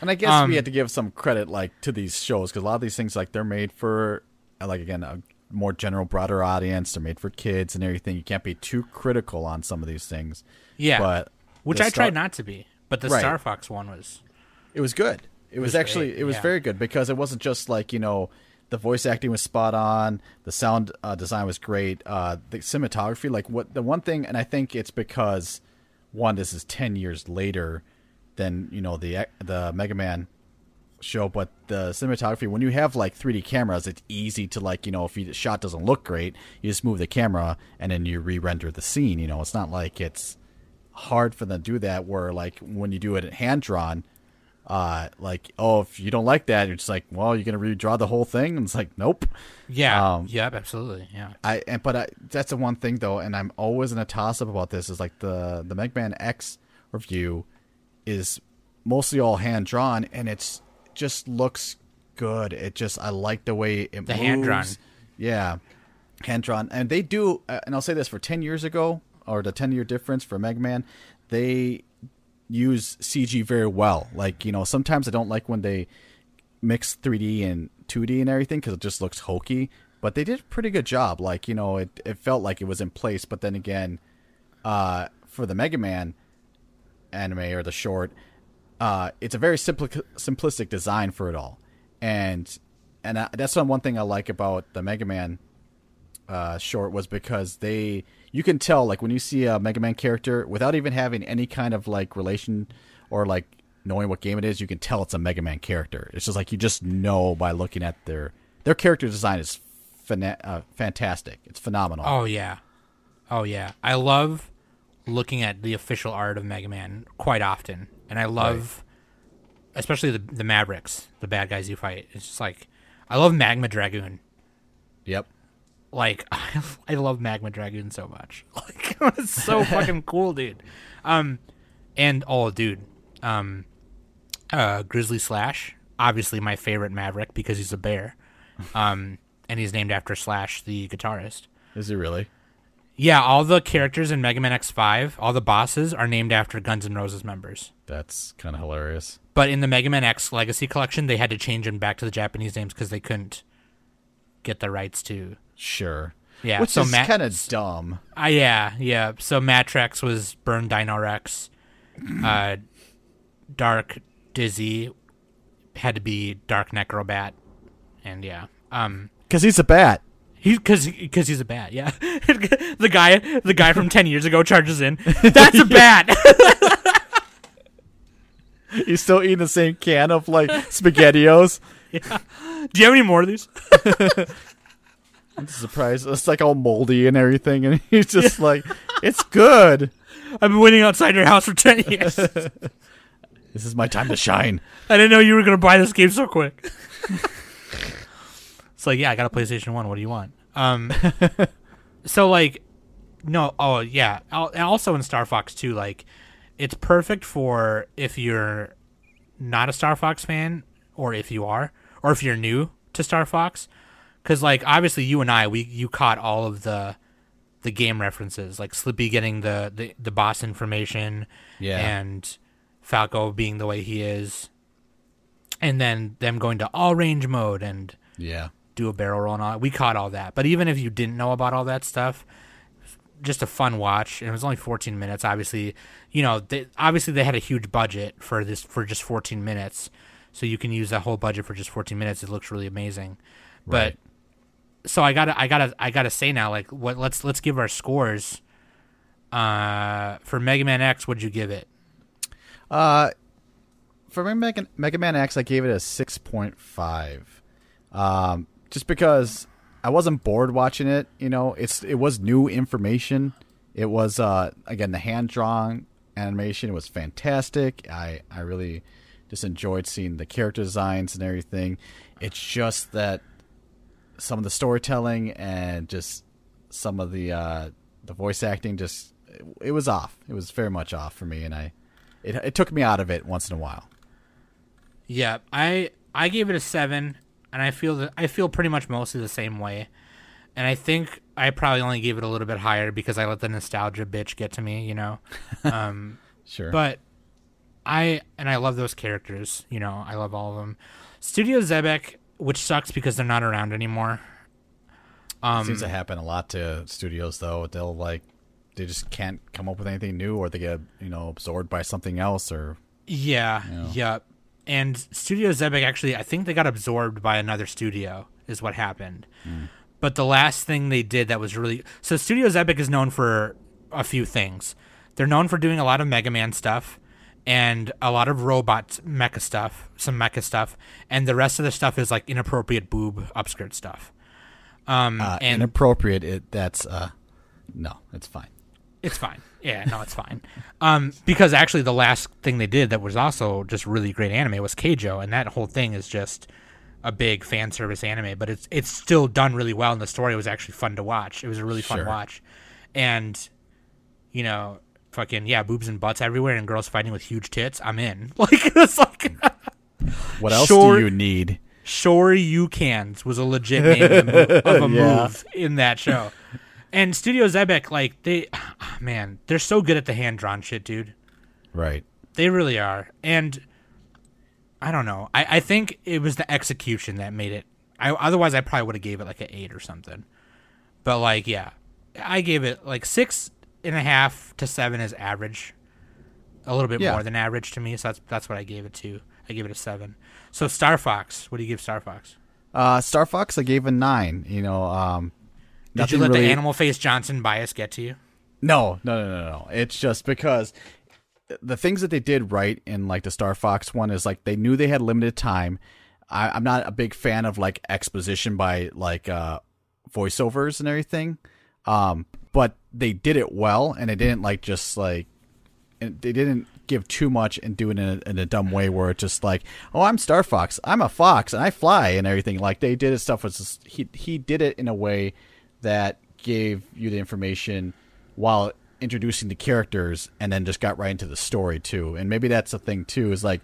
And I guess Um, we had to give some credit like to these shows because a lot of these things like they're made for uh, like again a more general, broader audience. They're made for kids and everything. You can't be too critical on some of these things. yeah. But which I Star- tried not to be. But the Right. Star Fox one was It was good. It, was, was actually great, it was yeah. very good because it wasn't just like you know the voice acting was spot on, the sound uh, design was great, uh, the cinematography. Like what the one thing, and I think it's because one, this is ten years later than you know the the Mega Man show, but the cinematography when you have like 3D cameras, it's easy to like you know if you, the shot doesn't look great, you just move the camera and then you re-render the scene. You know, it's not like it's hard for them to do that. Where like when you do it hand drawn, uh, like oh if you don't like that, you're just like well you're gonna redraw the whole thing, and it's like nope. Yeah. Um, yep, absolutely. Yeah. I and but I, that's the one thing though, and I'm always in a toss up about this. Is like the the Mega Man X review is mostly all hand drawn, and it's just looks good. It just I like the way it The hand-drawn. Yeah, hand drawn, and they do. Uh, and I'll say this for ten years ago, or the ten year difference for Mega Man, they use CG very well. Like you know, sometimes I don't like when they mix 3D and 2D and everything because it just looks hokey. But they did a pretty good job. Like you know, it it felt like it was in place. But then again, uh, for the Mega Man anime or the short, uh, it's a very simpli- simplistic design for it all, and and I, that's one one thing I like about the Mega Man uh, short was because they you can tell like when you see a Mega Man character without even having any kind of like relation or like knowing what game it is, you can tell it's a Mega Man character. It's just like you just know by looking at their their character design is fana- uh, fantastic. It's phenomenal. Oh yeah, oh yeah. I love looking at the official art of Mega Man quite often, and I love, especially the the Mavericks, the bad guys you fight. It's just like I love Magma Dragoon. Yep. Like I, I love Magma Dragoon so much. Like it's so fucking cool, dude. Um, and oh, dude, um, uh, Grizzly Slash, obviously my favorite Maverick because he's a bear. Um, and he's named after Slash, the guitarist. Is he really? Yeah, all the characters in Mega Man X5, all the bosses are named after Guns N' Roses members. That's kind of hilarious. But in the Mega Man X Legacy Collection, they had to change them back to the Japanese names because they couldn't get the rights to. Sure. Yeah, Which so is Matt- kind of dumb. Uh, yeah, yeah. So Mattrex was Burn Dinorex. Uh, Dark Dizzy had to be Dark Necrobat, and yeah, um, Because he's a bat. he because because he's a bat. Yeah, the guy the guy from ten years ago charges in. That's a bat. He's still eating the same can of like SpaghettiOs. Yeah. Do you have any more of these? Surprised. It's like all moldy and everything, and he's just like, "It's good. I've been waiting outside your house for ten years. This is my time to shine." I didn't know you were gonna buy this game so quick. it's like, yeah, I got a PlayStation One. What do you want? Um, so like, no, oh yeah. Al- and Also in Star Fox 2, like, it's perfect for if you're not a Star Fox fan, or if you are, or if you're new to Star Fox, because like obviously you and I, we you caught all of the the game references, like Slippy getting the the, the boss information, Yeah. and Falco being the way he is, and then them going to all range mode and Yeah. do a barrel roll and all. We caught all that, but even if you didn't know about all that stuff, just a fun watch. And it was only 14 minutes. Obviously, you know, they, obviously they had a huge budget for this for just 14 minutes, so you can use that whole budget for just 14 minutes. It looks really amazing, Right. but so I gotta I gotta I gotta say now, like, what? Let's let's give our scores. Uh, for Mega Man X, what'd you give it? Uh, for Mega, Mega Man X, I gave it a six point five. Um, just because I wasn't bored watching it. You know, it's it was new information. It was uh again the hand drawn animation was fantastic. I I really just enjoyed seeing the character designs and everything. It's just that some of the storytelling and just some of the uh the voice acting just it, it was off. It was very much off for me, and I it it took me out of it once in a while. Yeah, I I gave it a seven, and I feel that I feel pretty much mostly the same way. And I think I probably only gave it a little bit higher because I let the nostalgia bitch get to me, you know. Um, Sure. but I and I love those characters, you know. I love all of them. Studio Xebec, which sucks because they're not around anymore. Um, seems to happen a lot to studios though. They'll like they just can't come up with anything new, or they get you know absorbed by something else, or Yeah, Yeah. yeah. And Studio Xebec actually, I think they got absorbed by another studio, is what happened. But the last thing they did that was really so Studio Xebec is known for a few things. They're known for doing a lot of Mega Man stuff and a lot of robot mecha stuff, some mecha stuff, and the rest of the stuff is like inappropriate boob upskirt stuff. Um, uh, and inappropriate. It that's uh no, it's fine. It's fine. Yeah, no, it's fine. Um, because actually, the last thing they did that was also just really great anime was Keijo, and that whole thing is just a big fan service anime. But it's it's still done really well, and the story was actually fun to watch. It was a really fun Sure. watch, and you know, fucking yeah, boobs and butts everywhere, and girls fighting with huge tits. I'm in. Like it's like What else Sure. do you need? Sure You Cans was a legit name of, the mo- of a Yeah. move in that show. And Studio Xebec, like they, man, they're so good at the hand drawn shit, dude. Right. They really are. And I don't know. I, I think it was the execution that made it. I otherwise I probably would have gave it like an eight or something. But like, yeah, I gave it like six and a half to seven is average. A little bit Yeah. more than average to me, so that's that's what I gave it to. I gave it a seven. So Star Fox, what do you give Star Fox? Uh, Star Fox, I gave a nine. You know, um, Did you let really- the animal face Johnson bias get to you? No, no, no, no, no. It's just because the things that they did right in like the Star Fox one is like they knew they had limited time. I, I'm not a big fan of like exposition by like uh voiceovers and everything. Um, but they did it well, and they didn't like just like, and they didn't give too much and do it in a, in a dumb way where it's just like, oh, I'm Star Fox, I'm a fox, and I fly and everything. Like they did it stuff was just, he he did it in a way that gave you the information while introducing the characters, and then just got right into the story too. And maybe that's the thing too is like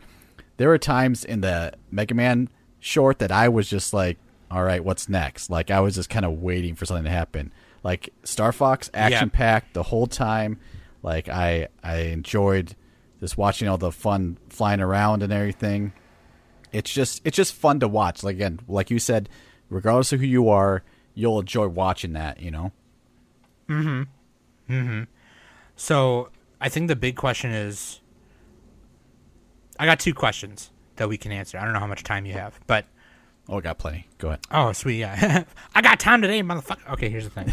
there were times in the Mega Man short that I was just like, all right, what's next? Like I was just kind of waiting for something to happen. Like Star Fox, action packed the whole time. Like I I enjoyed just watching all the fun flying around and everything. It's just it's just fun to watch. Like again, like you said, regardless of who you are, you'll enjoy watching that. You know. Hmm. Hmm. So I think the big question is I got two questions that we can answer. I don't know how much time you have, but Oh, I got plenty. Go ahead. oh sweet, yeah. I got time today, motherfucker. Okay, here's the thing.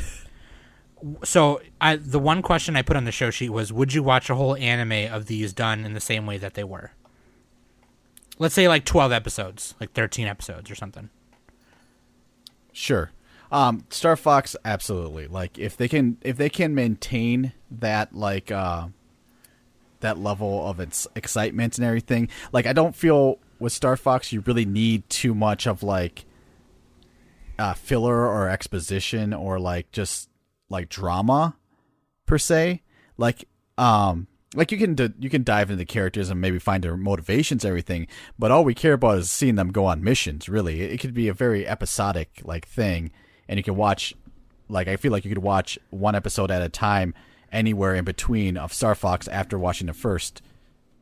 so I the one question I put on the show sheet was would you watch a whole anime of these done in the same way that they were? Let's say like 12 episodes, like 13 episodes or something. Sure. Um, Star Fox, absolutely. Like if they can, if they can maintain that like uh, that level of its excitement and everything. Like I don't feel with Star Fox you really need too much of like uh, filler or exposition or like just like drama per se. Like um like you can d- you can dive into the characters and maybe find their motivations everything, but all we care about is seeing them go on missions. Really, it, it could be a very episodic like thing, and you can watch like I feel like you could watch one episode at a time anywhere in between of Star Fox after watching the first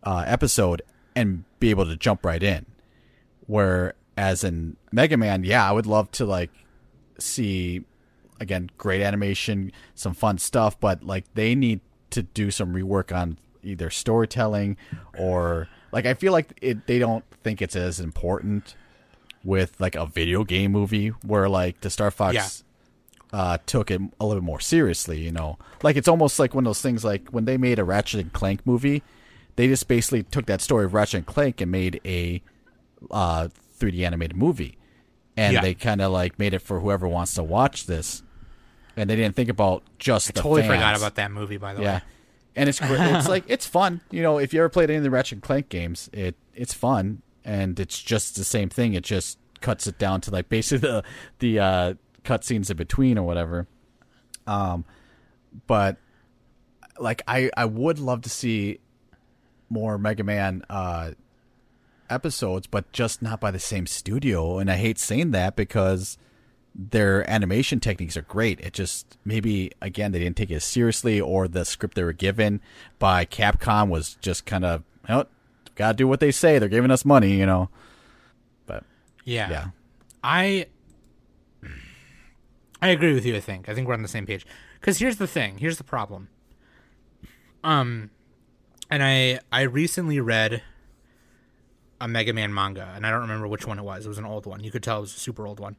uh, episode and be able to jump right in. Whereas in Mega Man, yeah, I would love to like see again great animation, some fun stuff, but like they need to do some rework on either storytelling or like I feel like it they don't think it's as important with like a video game movie where like the Star Fox Yeah. uh, took it a little bit more seriously, you know. Like it's almost like one of those things like when they made a Ratchet and Clank movie, they just basically took that story of Ratchet and Clank and made a uh, 3D animated movie. And Yeah. they kind of like made it for whoever wants to watch this. And they didn't think about just I the totally fans. forgot about that movie by the Yeah. way. And it's it's like it's fun. You know, if you ever played any of the Ratchet and Clank games, it it's fun and it's just the same thing. It just cuts it down to like basically the the uh cutscenes in between or whatever. Um but like I I would love to see more Mega Man uh episodes, but just not by the same studio. And I hate saying that because their animation techniques are great. It just maybe again they didn't take it as seriously, or the script they were given by Capcom was just kind of, you know, gotta do what they say. They're giving us money, you know. But Yeah. yeah, I I agree with you. I think I think we're on the same page. Because here's the thing. Here's the problem. Um, and I I recently read a Mega Man manga, and I don't remember which one it was. It was an old one. You could tell it was a super old one.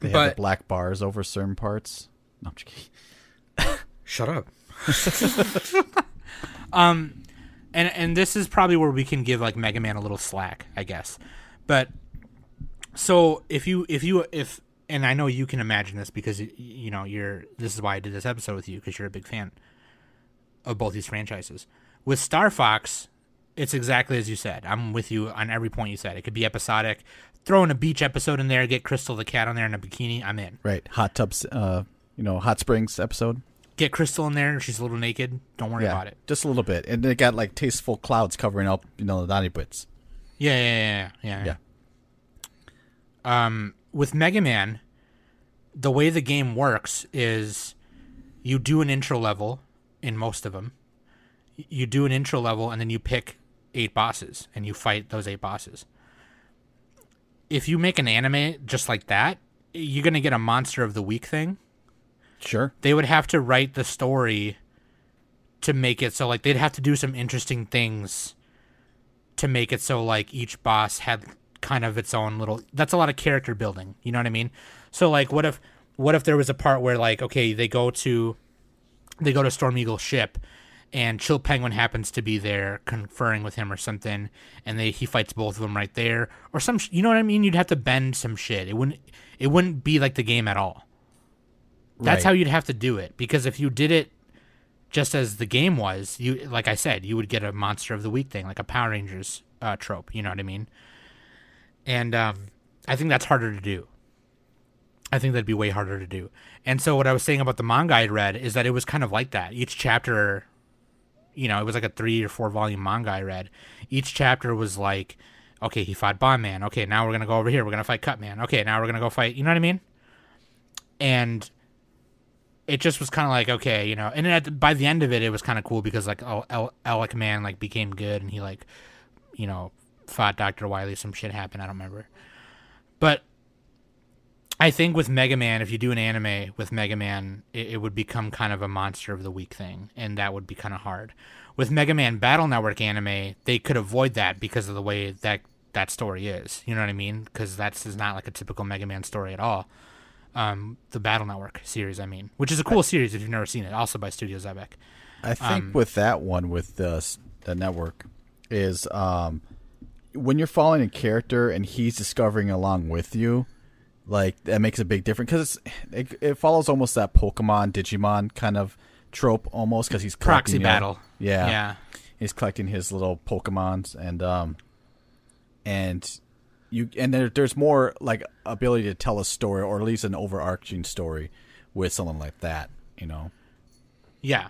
they have But- the black bars over certain parts. No, I'm just kidding. Shut up. um, and and this is probably where we can give like Mega Man a little slack, I guess. But so if you if you if and I know you can imagine this because you know you're this is why I did this episode with you because you're a big fan of both these franchises. With Star Fox, it's exactly as you said. I'm with you on every point you said. It could be episodic. Throw in a beach episode in there, get Krystal the cat on there in a bikini. I'm in. Right, hot tubs. Uh, you know, hot springs episode. Get Krystal in there. She's a little naked. Don't worry Yeah, about it. just a little bit, and they got like tasteful clouds covering up, you know, the naughty bits. Yeah, yeah, yeah, yeah, yeah. Yeah. Um, with Mega Man, the way the game works is you do an intro level in most of them. You do an intro level and then you pick eight bosses and you fight those eight bosses. If you make an anime just like that, you're going to get a monster of the week thing. Sure. They would have to write the story to make it so like they'd have to do some interesting things to make it so like each boss had kind of its own little that's a lot of character building you know what i mean so like what if what if there was a part where like okay they go to they go to storm eagle's ship and Chill Penguin happens to be there conferring with him or something, and they he fights both of them right there, or some, sh- you know what I mean? You'd have to bend some shit. It wouldn't it wouldn't be like the game at all. That's Right. how you'd have to do it because if you did it just as the game was, you like I said, you would get a monster of the week thing, like a Power Rangers uh, trope. You know what I mean? And um, I think that's harder to do. I think that'd be way harder to do. And so what I was saying about the manga I'd read is that it was kind of like that. Each chapter, you know, it was like a three or four volume manga I read. Each chapter was like, okay, he fought Bomb Man. Okay, now we're gonna go over here. We're gonna fight Cut Man. Okay, now we're gonna go fight. You know what I mean? And it just was kind of like okay, you know. And the, by the end of it, it was kind of cool because like El- Elec Man like became good and he like, you know, fought Doctor Wily. Some shit happened. I don't remember, but I think with Mega Man, if you do an anime with Mega Man, it, it would become kind of a monster of the week thing, and that would be kind of hard. With Mega Man Battle Network anime, they could avoid that because of the way that that story is. You know what I mean? Because that's is not like a typical Mega Man story at all. Um, the Battle Network series, I mean, which is a cool series if you've never seen it, also by Studio Xebec. I think Um, with that one with the the network is um when you're following a character and he's discovering along with you, like that makes a big difference because it, it follows almost that Pokemon Digimon kind of trope almost because he's Proxy it. battle. Yeah, Yeah. he's collecting his little Pokemons and um and you and there, there's more like ability to tell a story or at least an overarching story with someone like that, you know. Yeah.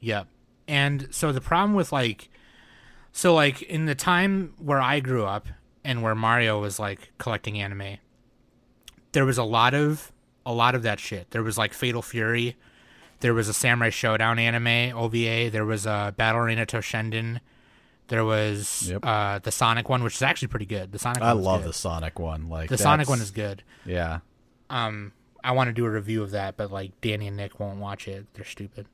Yep. And so the problem with like so like in the time where I grew up and where Mario was like collecting anime, there was a lot of a lot of that shit. There was like Fatal Fury, there was a Samurai Showdown anime OVA, there was a Battle Arena Toshinden, there was Yep. uh the Sonic one which is actually pretty good. The Sonic I love good. the Sonic one. Like The Sonic one is good. Yeah. Um I want to do a review of that, but like Danny and Nick won't watch it. They're stupid.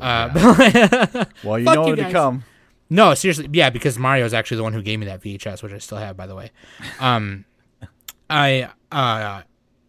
Oh, Uh, Well, you know you to come. No, seriously, yeah, because Mario is actually the one who gave me that VHS, which I still have, by the way. Um, I, uh,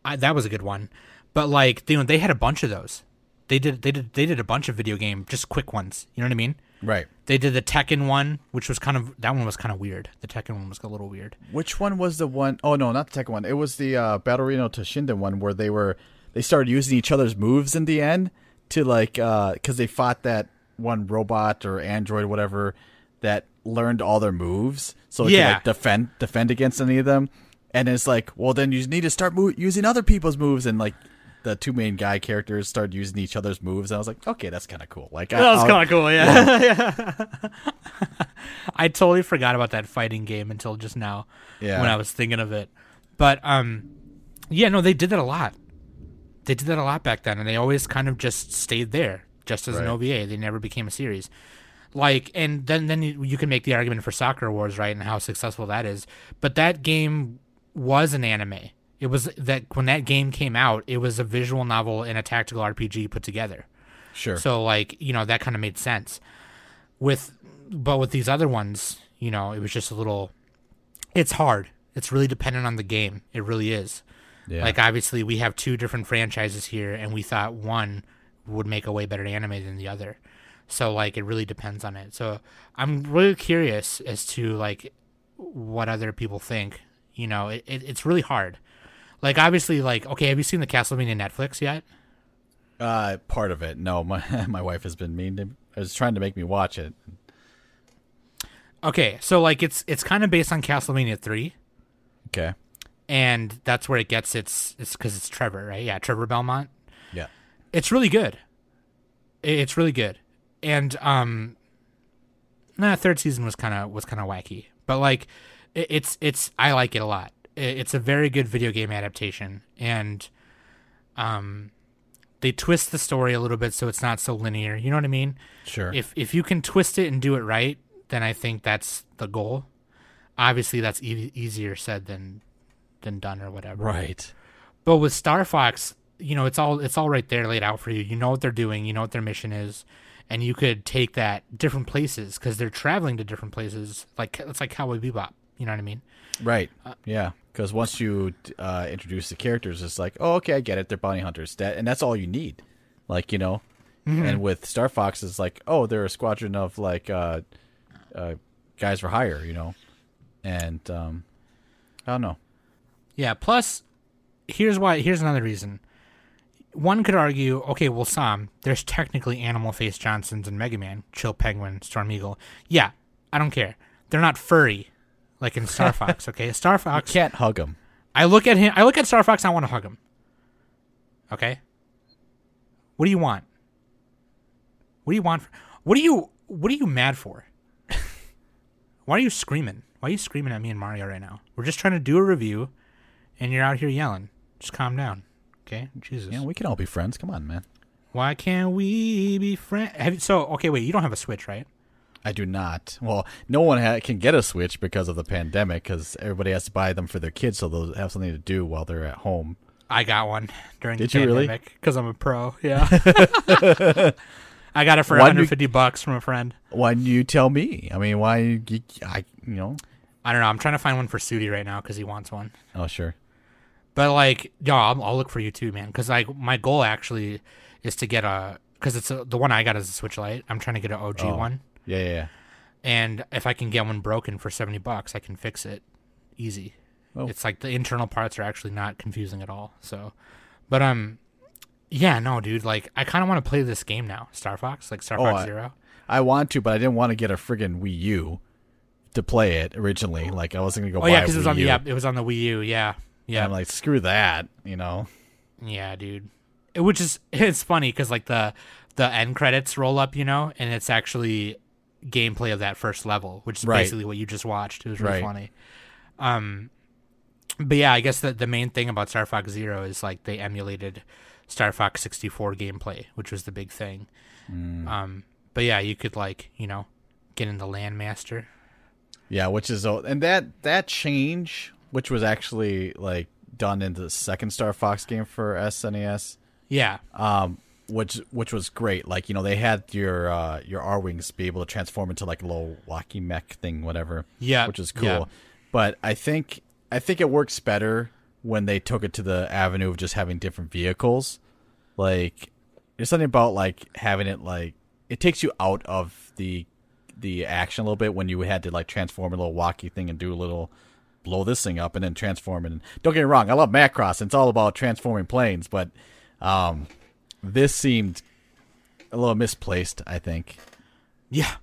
I that was a good one, but like you know they had a bunch of those. They did they did they did a bunch of video game just quick ones. You know what I mean? Right. They did the Tekken one, which was kind of that one was kind of weird. The Tekken one was a little weird. Which one was the one oh no, not the Tekken one. It was the uh, Battle Arena Toshinden one where they were they started using each other's moves in the end to like uh cuz they fought that one robot or android whatever that learned all their moves so it Yeah. could like defend defend against any of them. And it's like, well then you need to start mo- using other people's moves and like the two main guy characters started using each other's moves and I was like, okay, that's kind of cool. Like I, I'll- of cool, yeah. I totally forgot about that fighting game until just now Yeah. when I was thinking of it. But um, yeah, no, they did that a lot. They did that a lot back then, and they always kind of just stayed there, just as an Right. OVA. They never became a series. Like, and then then you, you can make the argument for Sakura Wars, right, and how successful that is. But that game was an anime. It was that when that game came out, it was a visual novel and a tactical RPG put together. sure. So like, you know, that kind of made sense. With but with these other ones, you know, it was just a little it's hard. It's really dependent on the game. It really is. yeah. Like obviously we have two different franchises here and we thought one would make a way better anime than the other. So like it really depends on it. So I'm really curious as to like what other people think. You know, it, it it's really hard. Like obviously like okay, have you seen the Castlevania Netflix yet? Uh, part of it. No, my my wife has been mean to. is trying to make me watch it. Okay, so like it's it's kind of based on Castlevania 3 Okay. and that's where it gets its it's cuz it's Trevor, right? Yeah, Trevor Belmont. Yeah. It's really good. It's really good. And um nah, third season was kind of was kind of wacky. But like it's it's I like it a lot. It's a very good video game adaptation and um they twist the story a little bit so it's not so linear. You know what I mean? Sure. if if you can twist it and do it right, then I think that's the goal. Obviously, that's e- easier said than than done or whatever. right. But with Star Fox, you know, it's all it's all right there laid out for you. You know what they're doing. You know what their mission is, and you could take that different places because they're traveling to different places. Like it's like Cowboy Bebop. You know what I mean? Right. Uh, yeah. Because once you uh, introduce the characters, it's like, oh, okay, I get it. They're bounty hunters. That and that's all you need. Like you know, Mm-hmm. And with Star Fox, it's like, oh, they're a squadron of like uh, uh, guys for hire, you know. And um, I don't know. Yeah. Plus, here's why. Here's another reason. One could argue, okay, well, Sam, there's technically Animal Face Johnsons and Mega Man, Chill Penguin, Storm Eagle. Yeah, I don't care. They're not furry, like in Star Fox. Okay, Star Fox. Can't hug him. I look at him. I look at Star Fox. and I want to hug him. Okay. What do you want? What do you want? What are you? What are you mad for? Why are you screaming? Why are you screaming at me and Mario right now? We're just trying to do a review, and you're out here yelling. Just calm down, okay? Jesus. Yeah, we can all be friends. Come on, man. Why can't we be friends? So okay, wait. You don't have a Switch, right? I do not. Well, no one ha- can get a Switch because of the pandemic, because everybody has to buy them for their kids, so they'll have something to do while they're at home. I got one during Did the you pandemic because I'm a pro. Yeah. I got it for Why do you- 150 bucks from a friend. Why didn't you tell me? I mean, why? You, I, you know. I don't know. I'm trying to find one for Sudi right now because he wants one. Oh, sure. But like, yo, I'll, I'll look for you too, man. Because like, my goal actually is to get a because it's a, the one I got is a Switch Lite. I'm trying to get an OG Oh. one, Yeah, yeah, yeah. and if I can get one broken for 70 bucks, I can fix it easy. Oh. It's like the internal parts are actually not confusing at all. So, but um, yeah, no, dude. Like, I kind of want to play this game now, Star Fox, like Star Oh, Fox I- Zero. I want to, but I didn't want to get a friggin' Wii U to play it originally. Like, I wasn't gonna go. Oh yeah, because it was on the U. yeah, it was on the Wii U. Yeah, And yeah. I'm like, screw that, you know. Yeah, dude. It, which is it's funny because like the the end credits roll up, you know, and it's actually gameplay of that first level, which is Right. basically what you just watched. It was really Right. funny. Um, but yeah, I guess the the main thing about Star Fox Zero is like they emulated Star Fox sixty four gameplay, which was the big thing. Mm. Um, but yeah, you could like you know get in into Landmaster. Yeah, which is and that that change, which was actually like done in the second Star Fox game for SNES, Yeah, um, which which was great. Like you know they had your uh, your Arwings be able to transform into like a little walkie mech thing, whatever. Yeah, which is cool. yeah. But I think I think it works better when they took it to the avenue of just having different vehicles. Like there's something about like having it like it takes you out of the the action a little bit when you had to like transform a little walkie thing and do a little blow this thing up and then transform it. And don't get me wrong, I love Macross. It's all about transforming planes, but um, this seemed a little misplaced. I think. Yeah.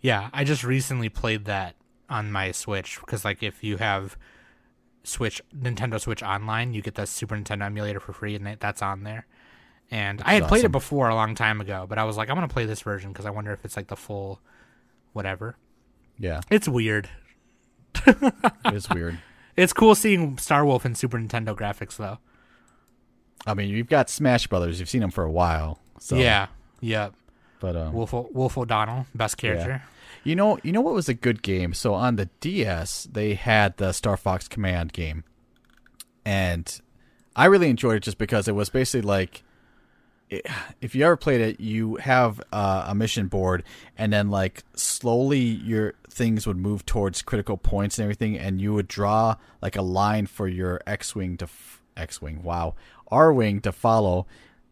Yeah, I just recently played that on my Switch because like if you have Switch Nintendo Switch online, you get the Super Nintendo emulator for free and that's on there. And I had played it before a long time ago, but I was like I'm going to play this version cuz I wonder if it's like the full whatever. Yeah, It's weird. it's weird. It's cool seeing Star Wolf in Super Nintendo graphics though. I mean, you've got Smash Brothers. You've seen them for a while. So, Yeah. Yep. But uh, Wolf O- Wolf O'Donnell, best character. you know, you know what was a good game? So on the DS, they had the Star Fox Command game, and I really enjoyed it just because it was basically like, it, if you ever played it, you have uh, a mission board, and then like slowly your things would move towards critical points and everything, and you would draw like a line for your X-wing to f- X-wing, wow, Arwing to follow,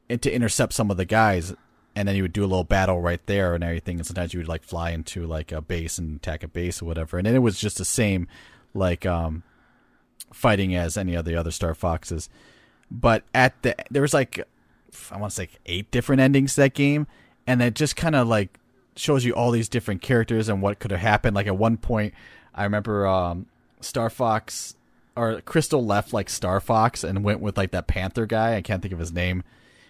and to intercept some of the guys and then you would do a little battle right there and everything and sometimes you would like fly into like a base and attack a base or whatever and then it was just the same like um fighting as any of the other star foxes. But at the there was like i want to say eight different endings to that game and it just kind of like shows you all these different characters and what could have happened. Like at one point i remember um star fox or Krystal left like star fox and went with like that panther guy i can't think of his name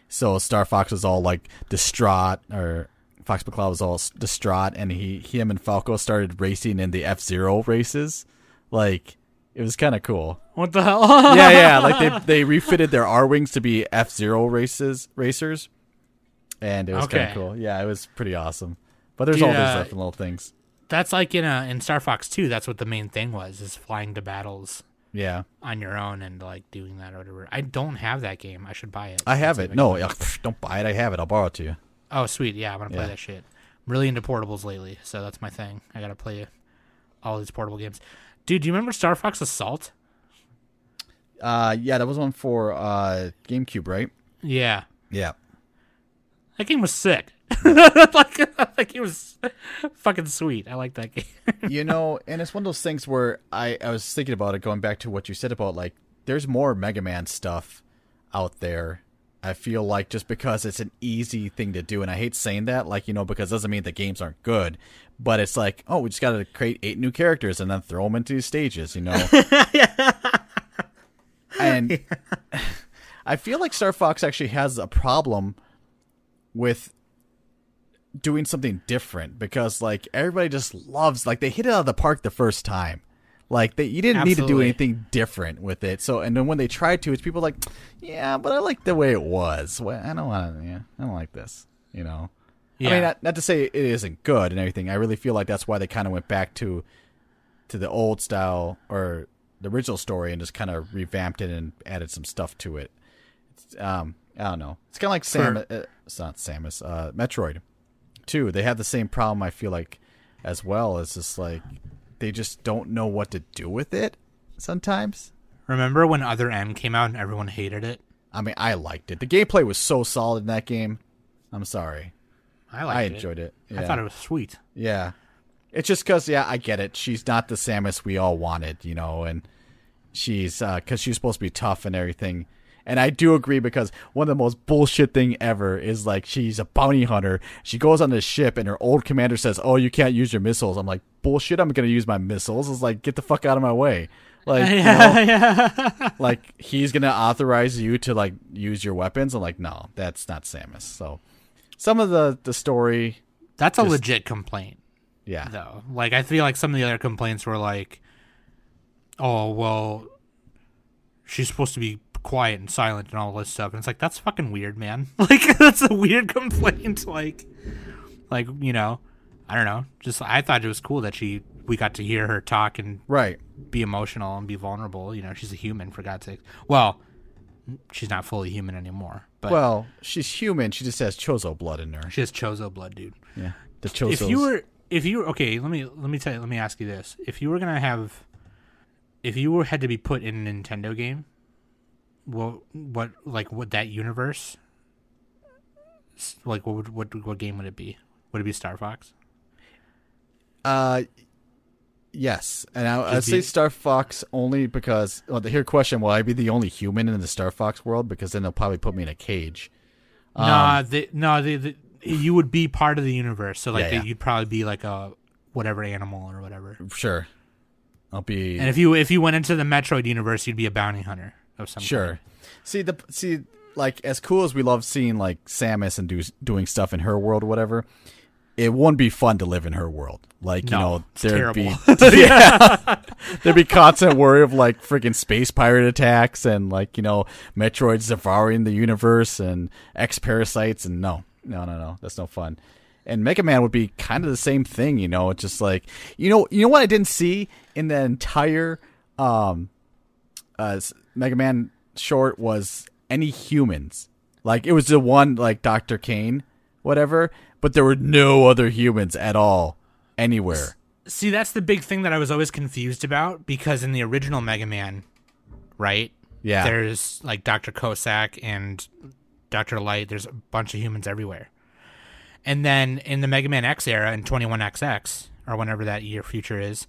so Star Fox was all like distraught, or Fox McCloud was all distraught, and he, him and Falco started racing in the F Zero races. Like it was kind of cool. What the hell? Yeah, yeah. Like they they refitted their Arwings to be F Zero races racers, and it was kind of cool. Yeah, it was pretty awesome. But there's Dude, all these uh, different little things. That's like in a in Star Fox 2, that's what the main thing was is flying to battles Yeah, on your own and like doing that or whatever. I don't have that game. I should buy it. I have it. No, ugh, pff, don't buy it. I have it. I'll borrow it to you. Oh, sweet. Yeah, I'm gonna play Yeah. that shit. I'm really into portables lately, so that's my thing. I gotta play all these portable games. Dude, do you remember Star Fox Assault? Uh, yeah, that was one for uh GameCube, right? Yeah, Yeah. That game was sick. like, like it was fucking sweet. I like that game. you know, and it's one of those things where I, I was thinking about it, going back to what you said about like, there's more Mega Man stuff out there. I feel like just because it's an easy thing to do, and I hate saying that, like you know, because it doesn't mean the games aren't good, but it's like, oh, we just got to create eight new characters and then throw them into these stages, you know. and I feel like Star Fox actually has a problem with doing something different because like everybody just loves like they hit it out of the park the first time. Like they, you didn't need to do anything different with it. So and then when they tried to, it's people like, yeah, but I like the way it was. Well, I don't want to. Yeah, I don't like this. You know. I mean, not, not to say it isn't good and everything. I really feel like that's why they kind of went back to to the old style or the original story and just kind of revamped it and added some stuff to it. It's, um, I don't know. It's kind of like Sam. For- uh, it's not Samus. Uh, Metroid, too. They have the same problem. I feel like as well. It's just like they just don't know what to do with it sometimes. Remember when Other M came out and everyone hated it? I mean, I liked it. The gameplay was so solid in that game. I'm sorry. I liked I enjoyed it. I Yeah. thought it was sweet. Yeah. It's just because, yeah, I get it. She's not the Samus we all wanted, you know, and she's, uh, because she's supposed to be tough and everything. And I do agree because one of the most bullshit thing ever is like she's a bounty hunter. She goes on this ship and her old commander says, "Oh, you can't use your missiles." I'm like, "Bullshit! I'm gonna use my missiles." It's like, get the fuck out of my way. Like, you know, like he's gonna authorize you to like use your weapons. I'm like, no, that's not Samus. So, some of the the story, That's a legit complaint, yeah, though. Like, I feel like some of the other complaints were like, "Oh, well, she's supposed to be quiet and silent and all this stuff," and it's like that's fucking weird, man. Like, that's a weird complaint. Like, like you know, I don't know. Just I thought it was cool that she we got to hear her talk and right. be emotional and be vulnerable. You know, she's a human for God's sake. Well, she's not fully human anymore, but Well, she's human. She just has Chozo blood in her. she has Chozo blood, dude. Yeah, the chozo. If you were, if you were, okay, let me let me tell you, let me ask you this: If you were gonna have, if you were had to be put in a Nintendo game, what what like what that universe, like what would what what game would it be? Would it be Star Fox? uh, yes, and I, say Star Fox only because. Well, here, question: Will I be the only human in the Star Fox world? Because then they'll probably put me in a cage. nah, the, no, the, the, you would be part of the universe. So like Yeah, yeah. you'd probably be like a whatever animal or whatever. Sure, I'll be. And if you if you went into the Metroid universe, you'd be a bounty hunter of some Sure. kind. See the see like as cool as we love seeing like Samus and do doing stuff in her world or whatever, it wouldn't be fun to live in her world. Like, No, you know, there'd terrible. be yeah. there'd be constant worry of like freaking space pirate attacks and like, you know, Metroids devouring the universe and X parasites and no. No, no, no. That's no fun. And Mega Man would be kind of the same thing, you know, it's just like you know you know what I didn't see in the entire um uh, Mega Man short was any humans. Like it was the one like Dr. Cain, whatever, but there were no other humans at all anywhere. See, that's the big thing that I was always confused about because in the original Mega Man, right? Yeah. There's like Dr. Cossack and Dr. Light. There's a bunch of humans everywhere. And then in the Mega Man X era in 21XX or whenever that year future is,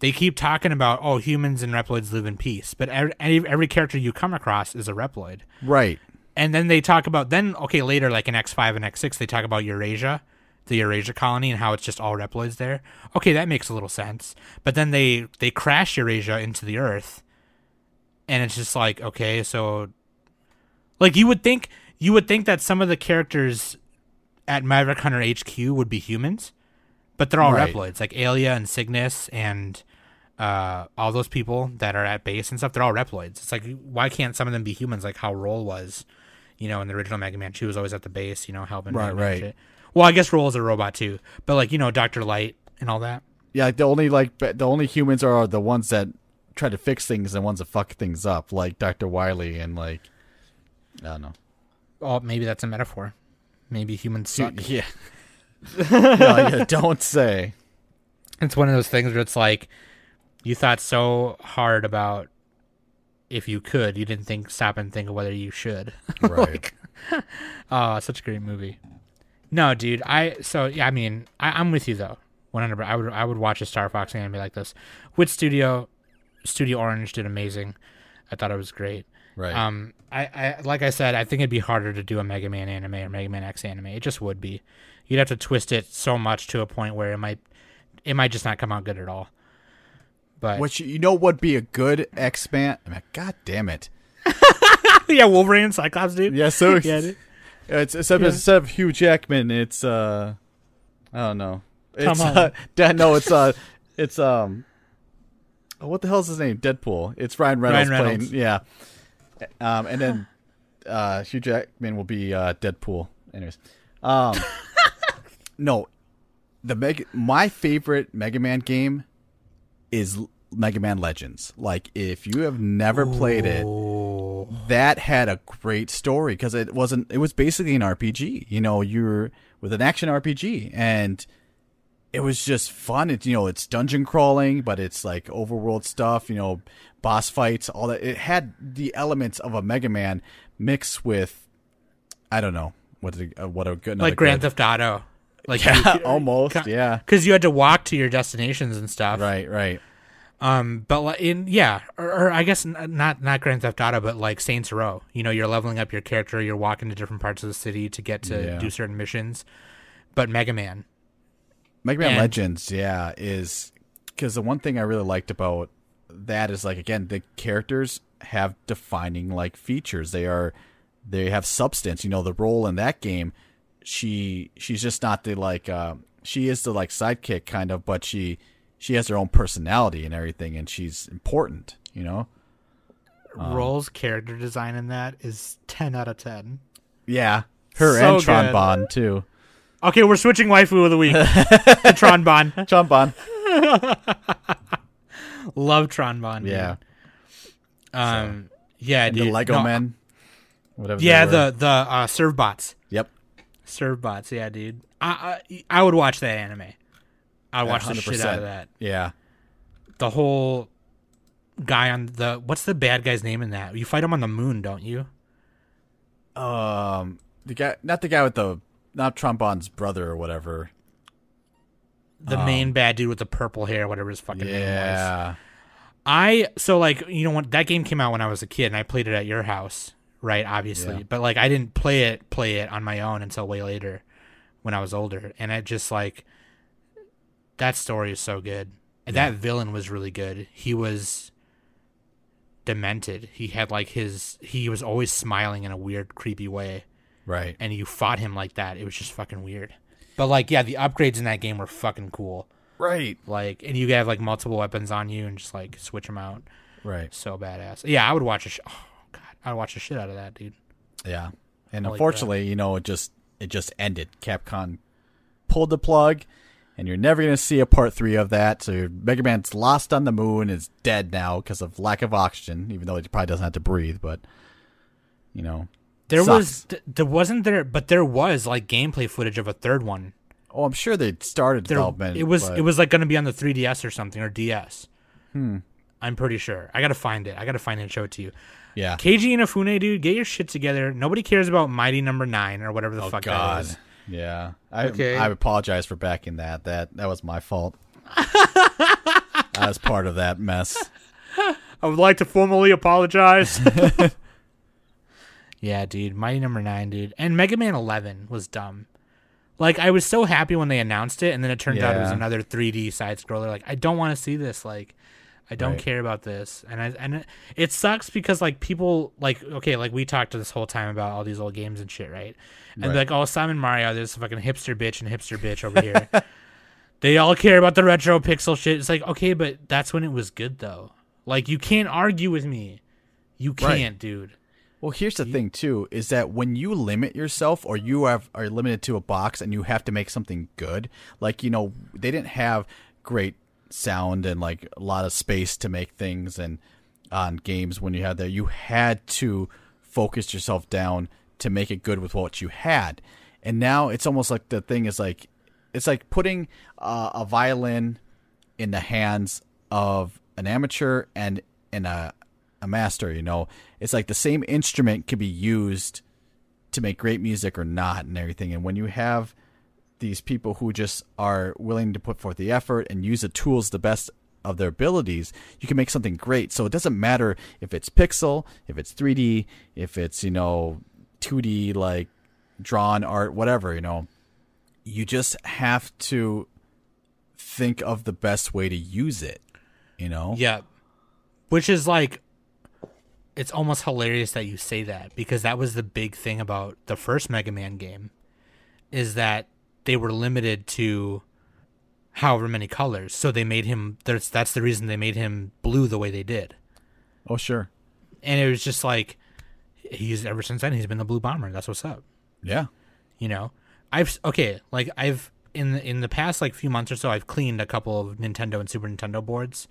they keep talking about oh humans and Reploids live in peace, but every, every character you come across is a Reploid. Right. And then they talk about then okay later like in X5 and X6 they talk about Eurasia, the Eurasia colony and how it's just all Reploids there. Okay, that makes a little sense. But then they they crash Eurasia into the Earth, and it's just like okay, so like you would think you would think that some of the characters at Maverick Hunter HQ would be humans, but they're all Right. Reploids like Alia and Signas and uh, all those people that are at base and stuff. They're all Reploids. It's like why can't some of them be humans like how Roll was, you know, in the original Mega Man. She was always at the base, you know, helping. Right, Mega right. shit. Well, I guess Roll is a robot too, but like you know, Doctor Light and all that. Yeah, like the only like the only humans are the ones that try to fix things and ones that fuck things up, like Dr. Wily and like I don't know. Oh, maybe that's a metaphor. Maybe humans suck. Yeah. no, don't say. It's one of those things where it's like you thought so hard about if you could, you didn't think stop and think of whether you should. Right. Oh, such a great movie. No, dude. I so yeah. I mean, I, I'm with you though. One hundred. I would I would watch a Star Fox anime like this. With Studio, Studio Orange did amazing. I thought it was great. Right. Um, I, I like I said, I think it'd be harder to do a Mega Man anime or Mega Man X anime. It just would be. You'd have to twist it so much to a point where it might, it might just not come out good at all. But Which you know would be a good X Man. I mean, God damn it! yeah, Wolverine Cyclops, dude. Yeah, so Yeah, dude. it's instead, Yeah. of, instead of Hugh Jackman, it's uh, I don't know. It's uh, Holland. Dan- no, it's uh, it's um, oh, what the hell's his name? Deadpool. It's Ryan Reynolds, Ryan Reynolds. playing. Yeah. Um, and then uh, Hugh Jackman will be uh, Deadpool. Anyways, um, no, the Mega. My favorite Mega Man game is Mega Man Legends. Like, if you have never played it, that had a great story because it wasn't it was basically an rpg you know you're with an action rpg and it was just fun. It you know it's dungeon crawling but it's like overworld stuff you know boss fights all that. It had the elements of a mega man mixed with i don't know what it- uh, what a good like Grand good- Theft Auto, like yeah almost Ca- yeah because you had to walk to your destinations and stuff. right right Um, but like in yeah, or, or I guess not not Grand Theft Auto, but like Saints Row. You know, you're leveling up your character. You're walking to different parts of the city to get to Yeah. do certain missions. But Mega Man, Mega Man And- Legends, yeah, is because the one thing I really liked about that is like again the characters have defining like features. They are they have substance. You know, the role in that game, she she's just not the like uh, she is the like sidekick kind of, but she she has her own personality and everything, and she's important. You know, Um, Roll's character design in that is ten out of ten. yeah, her So and Tron good. Bond too. Okay, we're switching waifu of the week. to Tron Bonne. Tron Bonne, Love Tron Bonne. dude. yeah, Um. Yeah, and dude. the Lego No, Men, whatever. Yeah, the the uh, Servbots. Servbots. Yeah, dude. I I, I would watch that anime. I'd watch the shit out of that. Yeah. the whole guy on the what's the bad guy's name in that? You fight him on the moon, don't you? Um, the guy, not the guy with the, not Tron Bonne's brother or whatever. The main bad dude with the purple hair, whatever his fucking name was. Yeah, I so like you know when that game came out when I was a kid and I played it at your house, right? Obviously, Yeah. but like I didn't play it play it on my own until way later, when I was older, and it just like that story is so good. And that villain was really good. He was demented. He had like his he was always smiling in a weird, creepy way. right. and you fought him like that, it was just fucking weird. But like, yeah, the upgrades in that game were fucking cool. Right. Like, and you have like multiple weapons on you and just like switch them out. Right. So badass. Yeah, I would watch a. Sh- oh god, I would watch the shit out of that, dude. Yeah. And unfortunately, you know, it just it just ended. Capcom pulled the plug, and you're never gonna see a part three of that. So Mega Man's lost on the moon is dead now because of lack of oxygen. Even though he probably doesn't have to breathe, but you know, There Sucks. was, th- there wasn't there, but there was like gameplay footage of a third one. oh, I'm sure they started There, development. it was but- it was like going to be on the 3ds or something or DS. Hmm. I'm pretty sure. I gotta find it. I gotta find it and show it to you. yeah. Keiji Inafune, dude, get your shit together. Nobody cares about Mighty Number Nine or whatever the Oh fuck that God. is. Yeah. I Okay. I apologize for backing that. That that was my fault. I was part of that mess. I would like to formally apologize. yeah, dude. Mighty Number Nine, dude, and Mega Man Eleven was dumb. Like I was so happy when they announced it, and then it turned out it was another 3D side scroller. Like I don't want to see this. Like I don't Right. care about this, and I and it, sucks because like people like okay, like we talked to this whole time about all these old games and shit, right? And Right. like oh Simon Mario, there's a fucking hipster bitch and hipster bitch over here. they all care about the retro pixel shit. It's like okay, but that's when it was good though. Like you can't argue with me. You can't, dude. Well, here's the thing too: is that when you limit yourself, or you have are limited to a box, and you have to make something good, like you know, they didn't have great sound and like a lot of space to make things and on games when you had there, you had to focus yourself down to make it good with what you had. And now it's almost like the thing is like it's like putting uh, a violin in the hands of an amateur and and a a master. You know, it's like the same instrument can be used to make great music or not and everything. And when you have these people who just are willing to put forth the effort and use the tools the best of their abilities, you can make something great. So it doesn't matter if it's pixel, if it's 3D, if it's, you know, 2D like drawn art, whatever, you know. You just have to think of the best way to use it, you know? Yeah. Which is like it's almost hilarious that you say that because that was the big thing about the first Mega Man game is that they were limited to however many colors. So they made him that's that's the reason they made him blue the way they did. Oh, sure. And it was just like he's ever since then he's been the blue bomber. That's what's up. Yeah. You know, I've okay, like I've in the in the past like few months or so, I've cleaned a couple of Nintendo and Super Nintendo boards.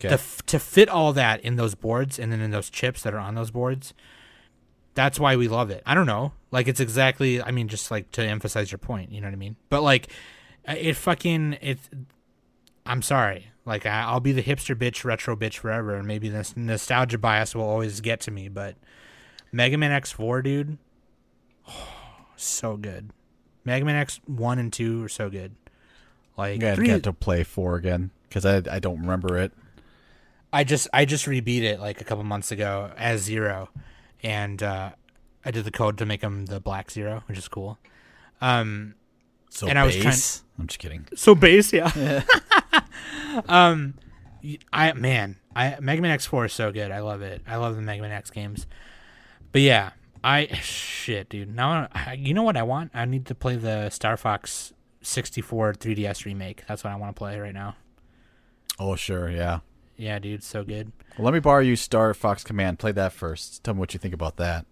Okay. To f- to fit all that in those boards and then in those chips that are on those boards, that's why we love it. I don't know, like it's exactly. I mean, just like to emphasize your point, you know what I mean? But like, it fucking it. I'm sorry. Like I, I'll be the hipster bitch, retro bitch forever, and maybe this nostalgia bias will always get to me. But Mega Man X4, dude, so good. Mega Man X one and two are so good. Like three, get to play four again because I I don't remember it. I just I just rebeat it like a couple months ago as zero, and uh, I did the code to make him the black zero, which is cool. Um, So And I was base? I'm just kidding. so base, yeah. um, y- I man, I Mega Man X Four is so good. I love it. I love the Mega Man X games. But yeah, I shit, dude. Now I, you know what I want. I need to play the Star Fox 64 3DS remake. That's what I want to play right now. Oh sure, yeah. Yeah, dude, so good. Well, let me borrow you Star Fox Command. Play that first. Tell me what you think about that.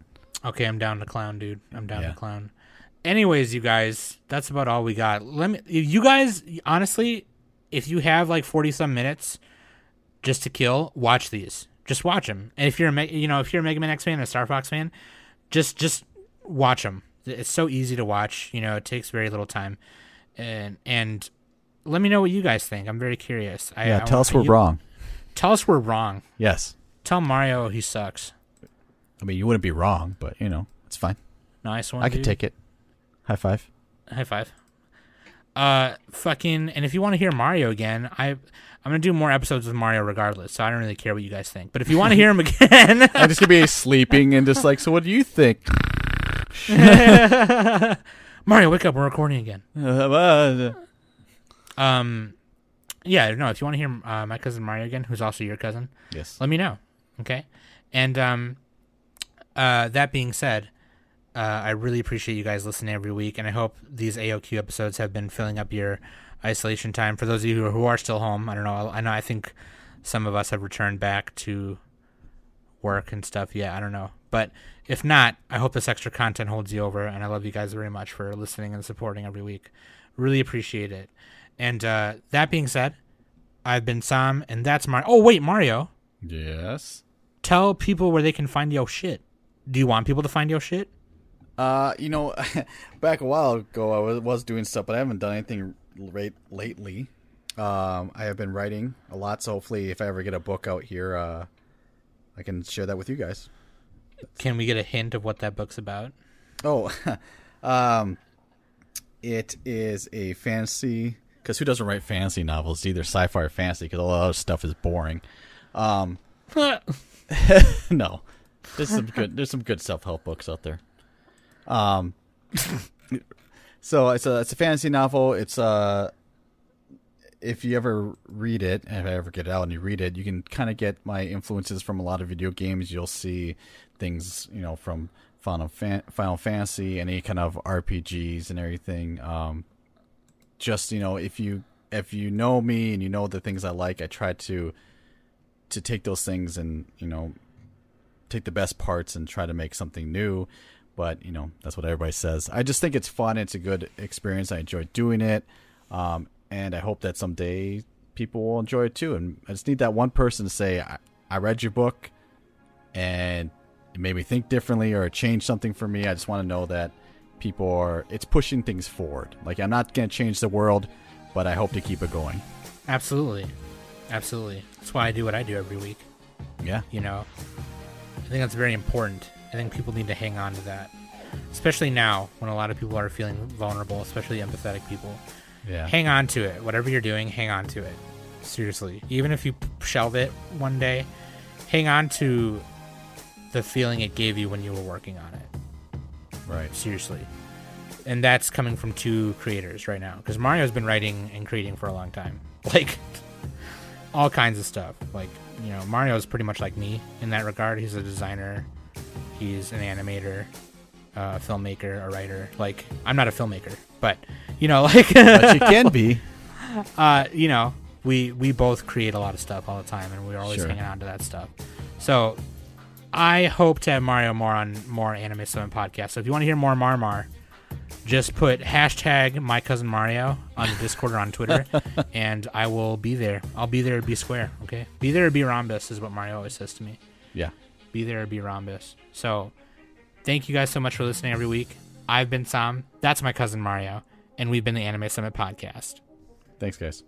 Okay, I'm down to clown, dude. I'm down Yeah. to clown. Anyways, you guys, that's about all we got. Let me you guys honestly, if you have like 40 some minutes just to kill, watch these. Just watch them. And if you're a you know, if you're a Mega Man X fan a Star Fox fan, just just watch them. It's so easy to watch, you know, it takes very little time. And and let me know what you guys think. I'm very curious. I, Yeah, I tell want- us we're you- wrong. Tell us we're wrong. Yes. Tell Mario he sucks. I mean, you wouldn't be wrong, but you know, it's fine. Nice one. I dude. take it. High five. High five. Uh, fucking, and if you want to hear Mario again, I, I'm gonna do more episodes with Mario regardless. So I don't really care what you guys think. But if you want to hear him again, I'm just gonna be sleeping and just like, so what do you think? Mario, wake up! We're recording again. Um, yeah, no. If you want to hear uh, my cousin Mario again, who's also your cousin, yes. let me know. Okay. And um, uh, that being said, uh, I really appreciate you guys listening every week, and I hope these AOQ episodes have been filling up your isolation time. For those of you who, who are still home, I don't know. I know. I think some of us have returned back to work and stuff. Yeah, I don't know. But if not, I hope this extra content holds you over, and I love you guys very much for listening and supporting every week. Really appreciate it. And uh, that being said, I've been Sam, and that's Mario. Oh wait, Mario Yes. tell people where they can find your shit. Do you want people to find your shit? Uh, you know, back a while ago, I was, was doing stuff, but I haven't done anything late lately. Um, I have been writing a lot, so hopefully, if I ever get a book out here, uh, I can share that with you guys. Can we get a hint of what that book's about? Oh, um, it is a fantasy. Because who doesn't write fantasy novels? It's either sci-fi or fantasy. Because a lot of stuff is boring. Um, no, there's some good. There's some good self-help books out there. Um, so it's a it's a fantasy novel. It's uh if you ever read it, if I ever get it out and you read it, you can kind of get my influences from a lot of video games. You'll see things, you know, from Final, Fan- Final Fantasy, any kind of RPGs and everything. Um, just you know, if you if you know me and you know the things I like, I try to to take those things and you know take the best parts and try to make something new. But you know, that's what everybody says. I just think it's fun. It's a good experience. I enjoy doing it. Um, and I hope that someday people will enjoy it too. And I just need that one person to say, I, I read your book and it made me think differently or it changed something for me. I just want to know that people are, it's pushing things forward. Like, I'm not going to change the world, but I hope to keep it going. Absolutely. Absolutely. That's why I do what I do every week. Yeah. You know, I think that's very important. I think people need to hang on to that. especially now when a lot of people are feeling vulnerable, especially empathetic people. Yeah. Hang on to it. Whatever you're doing, hang on to it. Seriously. Even if you shelve it one day, hang on to the feeling it gave you when you were working on it. right. Seriously. And that's coming from two creators right now. Because Mario's been writing and creating for a long time. Like, all kinds of stuff. Like, you know, Mario is pretty much like me in that regard. He's a designer, he's an animator, uh, a filmmaker, a writer. Like, I'm not a filmmaker, but, you know, like, But you can be. uh, you know, we we both create a lot of stuff all the time, and we're always Sure. hanging on to that stuff. So, I hope to have Mario more on more Anime Summit podcasts. So if you want to hear more Marmar, just put hashtag my cousin Mario on the Discord or on Twitter, and I will be there. I'll be there. Be square, okay? Be there. or Be rhombus is what Mario always says to me. Yeah. Be there. or Be rhombus. So, thank you guys so much for listening every week. I've been Sam. That's my cousin Mario, and we've been the Anime Summit podcast. Thanks, guys.